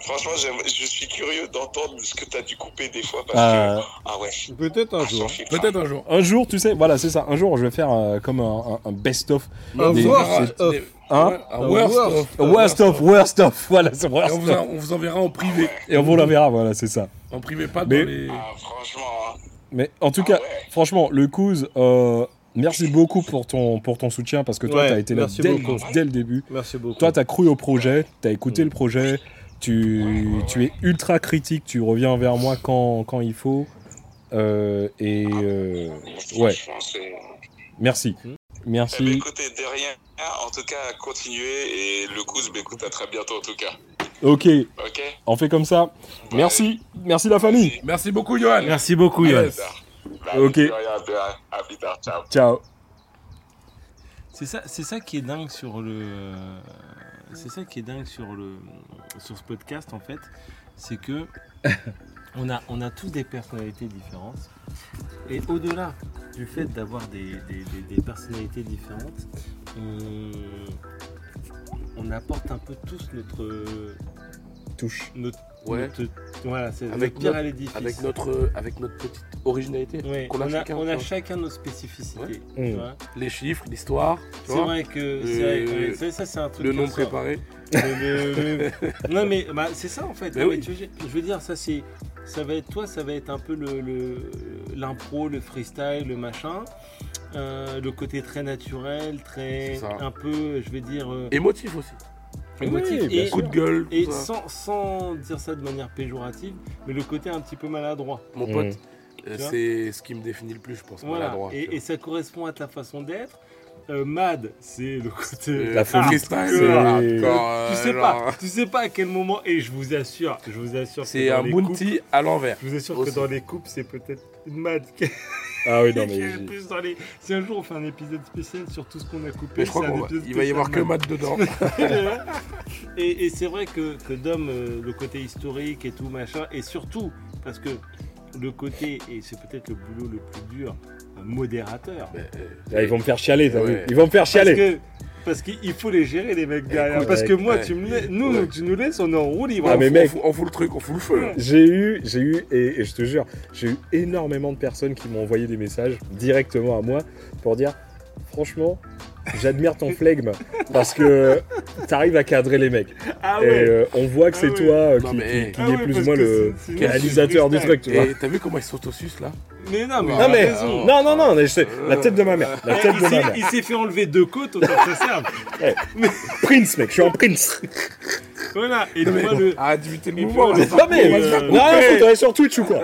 Franchement, je suis curieux d'entendre ce que tu as dû couper des fois parce Euh, que. Ah ouais. Peut-être un sans jour. Peut-être un jour. Un jour, tu sais, voilà, c'est ça. Un jour, je vais faire euh, comme un, un- un best-of. Un Des- worst c'est- of. Hein un Un worst worst. of. A Worst of, worst of. Voilà, c'est Et worst on vous, of. en- on vous enverra en privé. Et on vous l'enverra, voilà, c'est ça. En privé, pas Mais- dans les. Ah, franchement. hein. Mais en tout Ah cas, ouais. franchement, le Couz, euh, merci beaucoup pour ton, pour ton soutien parce que toi, Ouais, tu as été là merci dès, beaucoup. dès le début. Merci beaucoup. Toi, tu as cru au projet, tu as écouté Mm. le projet, tu, tu es ultra critique, tu reviens vers moi quand, quand il faut. Euh, et euh, ouais, Franchement, c'est. Merci. Eh ben, écoutez, de rien. En tout cas, continuez et le coup, bah, écoute, à très bientôt en tout cas. Ok, Ok on fait comme ça. Merci. Merci la famille. Merci beaucoup, Johan. Merci beaucoup, Johan. l'aise. Bah, Ok. À plus tard, ciao. Ciao. C'est ça, c'est ça qui est dingue sur le, c'est ça qui est dingue sur le, sur ce podcast en fait, c'est que on a, on a tous des personnalités différentes et au-delà du fait d'avoir des, des- des- des personnalités différentes, on, on apporte un peu tous notre, Touche. notre, Ouais. notre- voilà, c'est Avec notre pierre notre- à l'édifice. Avec notre, avec notre petite originalité Ouais, qu'on a, on, a, chacun. on a chacun nos spécificités. Ouais. tu Mm. vois. Les chiffres, l'histoire, C'est vois. vrai que vrai, ouais, ça, ça, c'est un truc le nom préparé. Le- le- le- non mais bah, c'est ça en fait. Mais Non, oui. mais tu veux- je veux dire ça c'est ça va être toi ça va être un peu le le- l'impro le, freestyle le machin euh, le côté très naturel très un peu je vais dire euh, Émotif aussi. émotif Oui, et. Coup de gueule. et sans, sans dire ça de manière péjorative mais le côté un petit peu maladroit. Mon Mm. pote, c'est ce qui me définit le plus, je pense. Voilà. maladroit, et ça correspond à ta façon d'être. Euh, Mad c'est le côté La folie. freestyle, C'est- hardcore, tu sais genre, pas, tu sais pas à quel moment, et je vous assure, je vous assure, que C'est dans un les coupes- bounty à l'envers. Je vous assure Aussi. que dans les coupes, c'est peut-être une mad qui Ah oui, non, mais. plus dans les. Si un jour on fait un épisode spécial sur tout ce qu'on a coupé, Mais je crois il va y avoir que Matt dedans. et, et c'est vrai que, que Dom, euh, le côté historique et tout machin, et surtout parce que le côté, et c'est peut-être le boulot le plus dur, modérateur. Mais, euh, Ah, ils vont me faire chialer, t'as Ouais. vu Ils vont me faire Parce chialer. que parce qu'il faut les gérer les mecs derrière. Écoute, parce que moi, ouais. tu me laisses, nous, Ouais. tu nous laisses, on est en roue libre. Ah, on, mais fout- mec. on fout, on fout le truc, on fout le feu. J'ai eu, j'ai eu, et, et je te jure, j'ai eu énormément de personnes qui m'ont envoyé des messages directement à moi pour dire, franchement, j'admire ton flegme parce que t'arrives à cadrer les mecs. Ah Et ouais. euh, on voit que Ah c'est toi euh, Non, qui, mais, qui- qui Ah est ouais, plus ou moins le réalisateur du truc, tu vois. Et t'as vu comment ils s'autosucent là? Mais non, mais. Non il a mais, raison. non non non, mais je sais, la tête de ma mère, la tête Il de ma s'est- mère. il s'est fait enlever deux côtes, autant que ça serve. Prince mec, je suis en Prince. Voilà. Et le. Arrête d'imiter le Et mouvement. Non mais, va se faire non, non, faut aller sur Twitch ou quoi?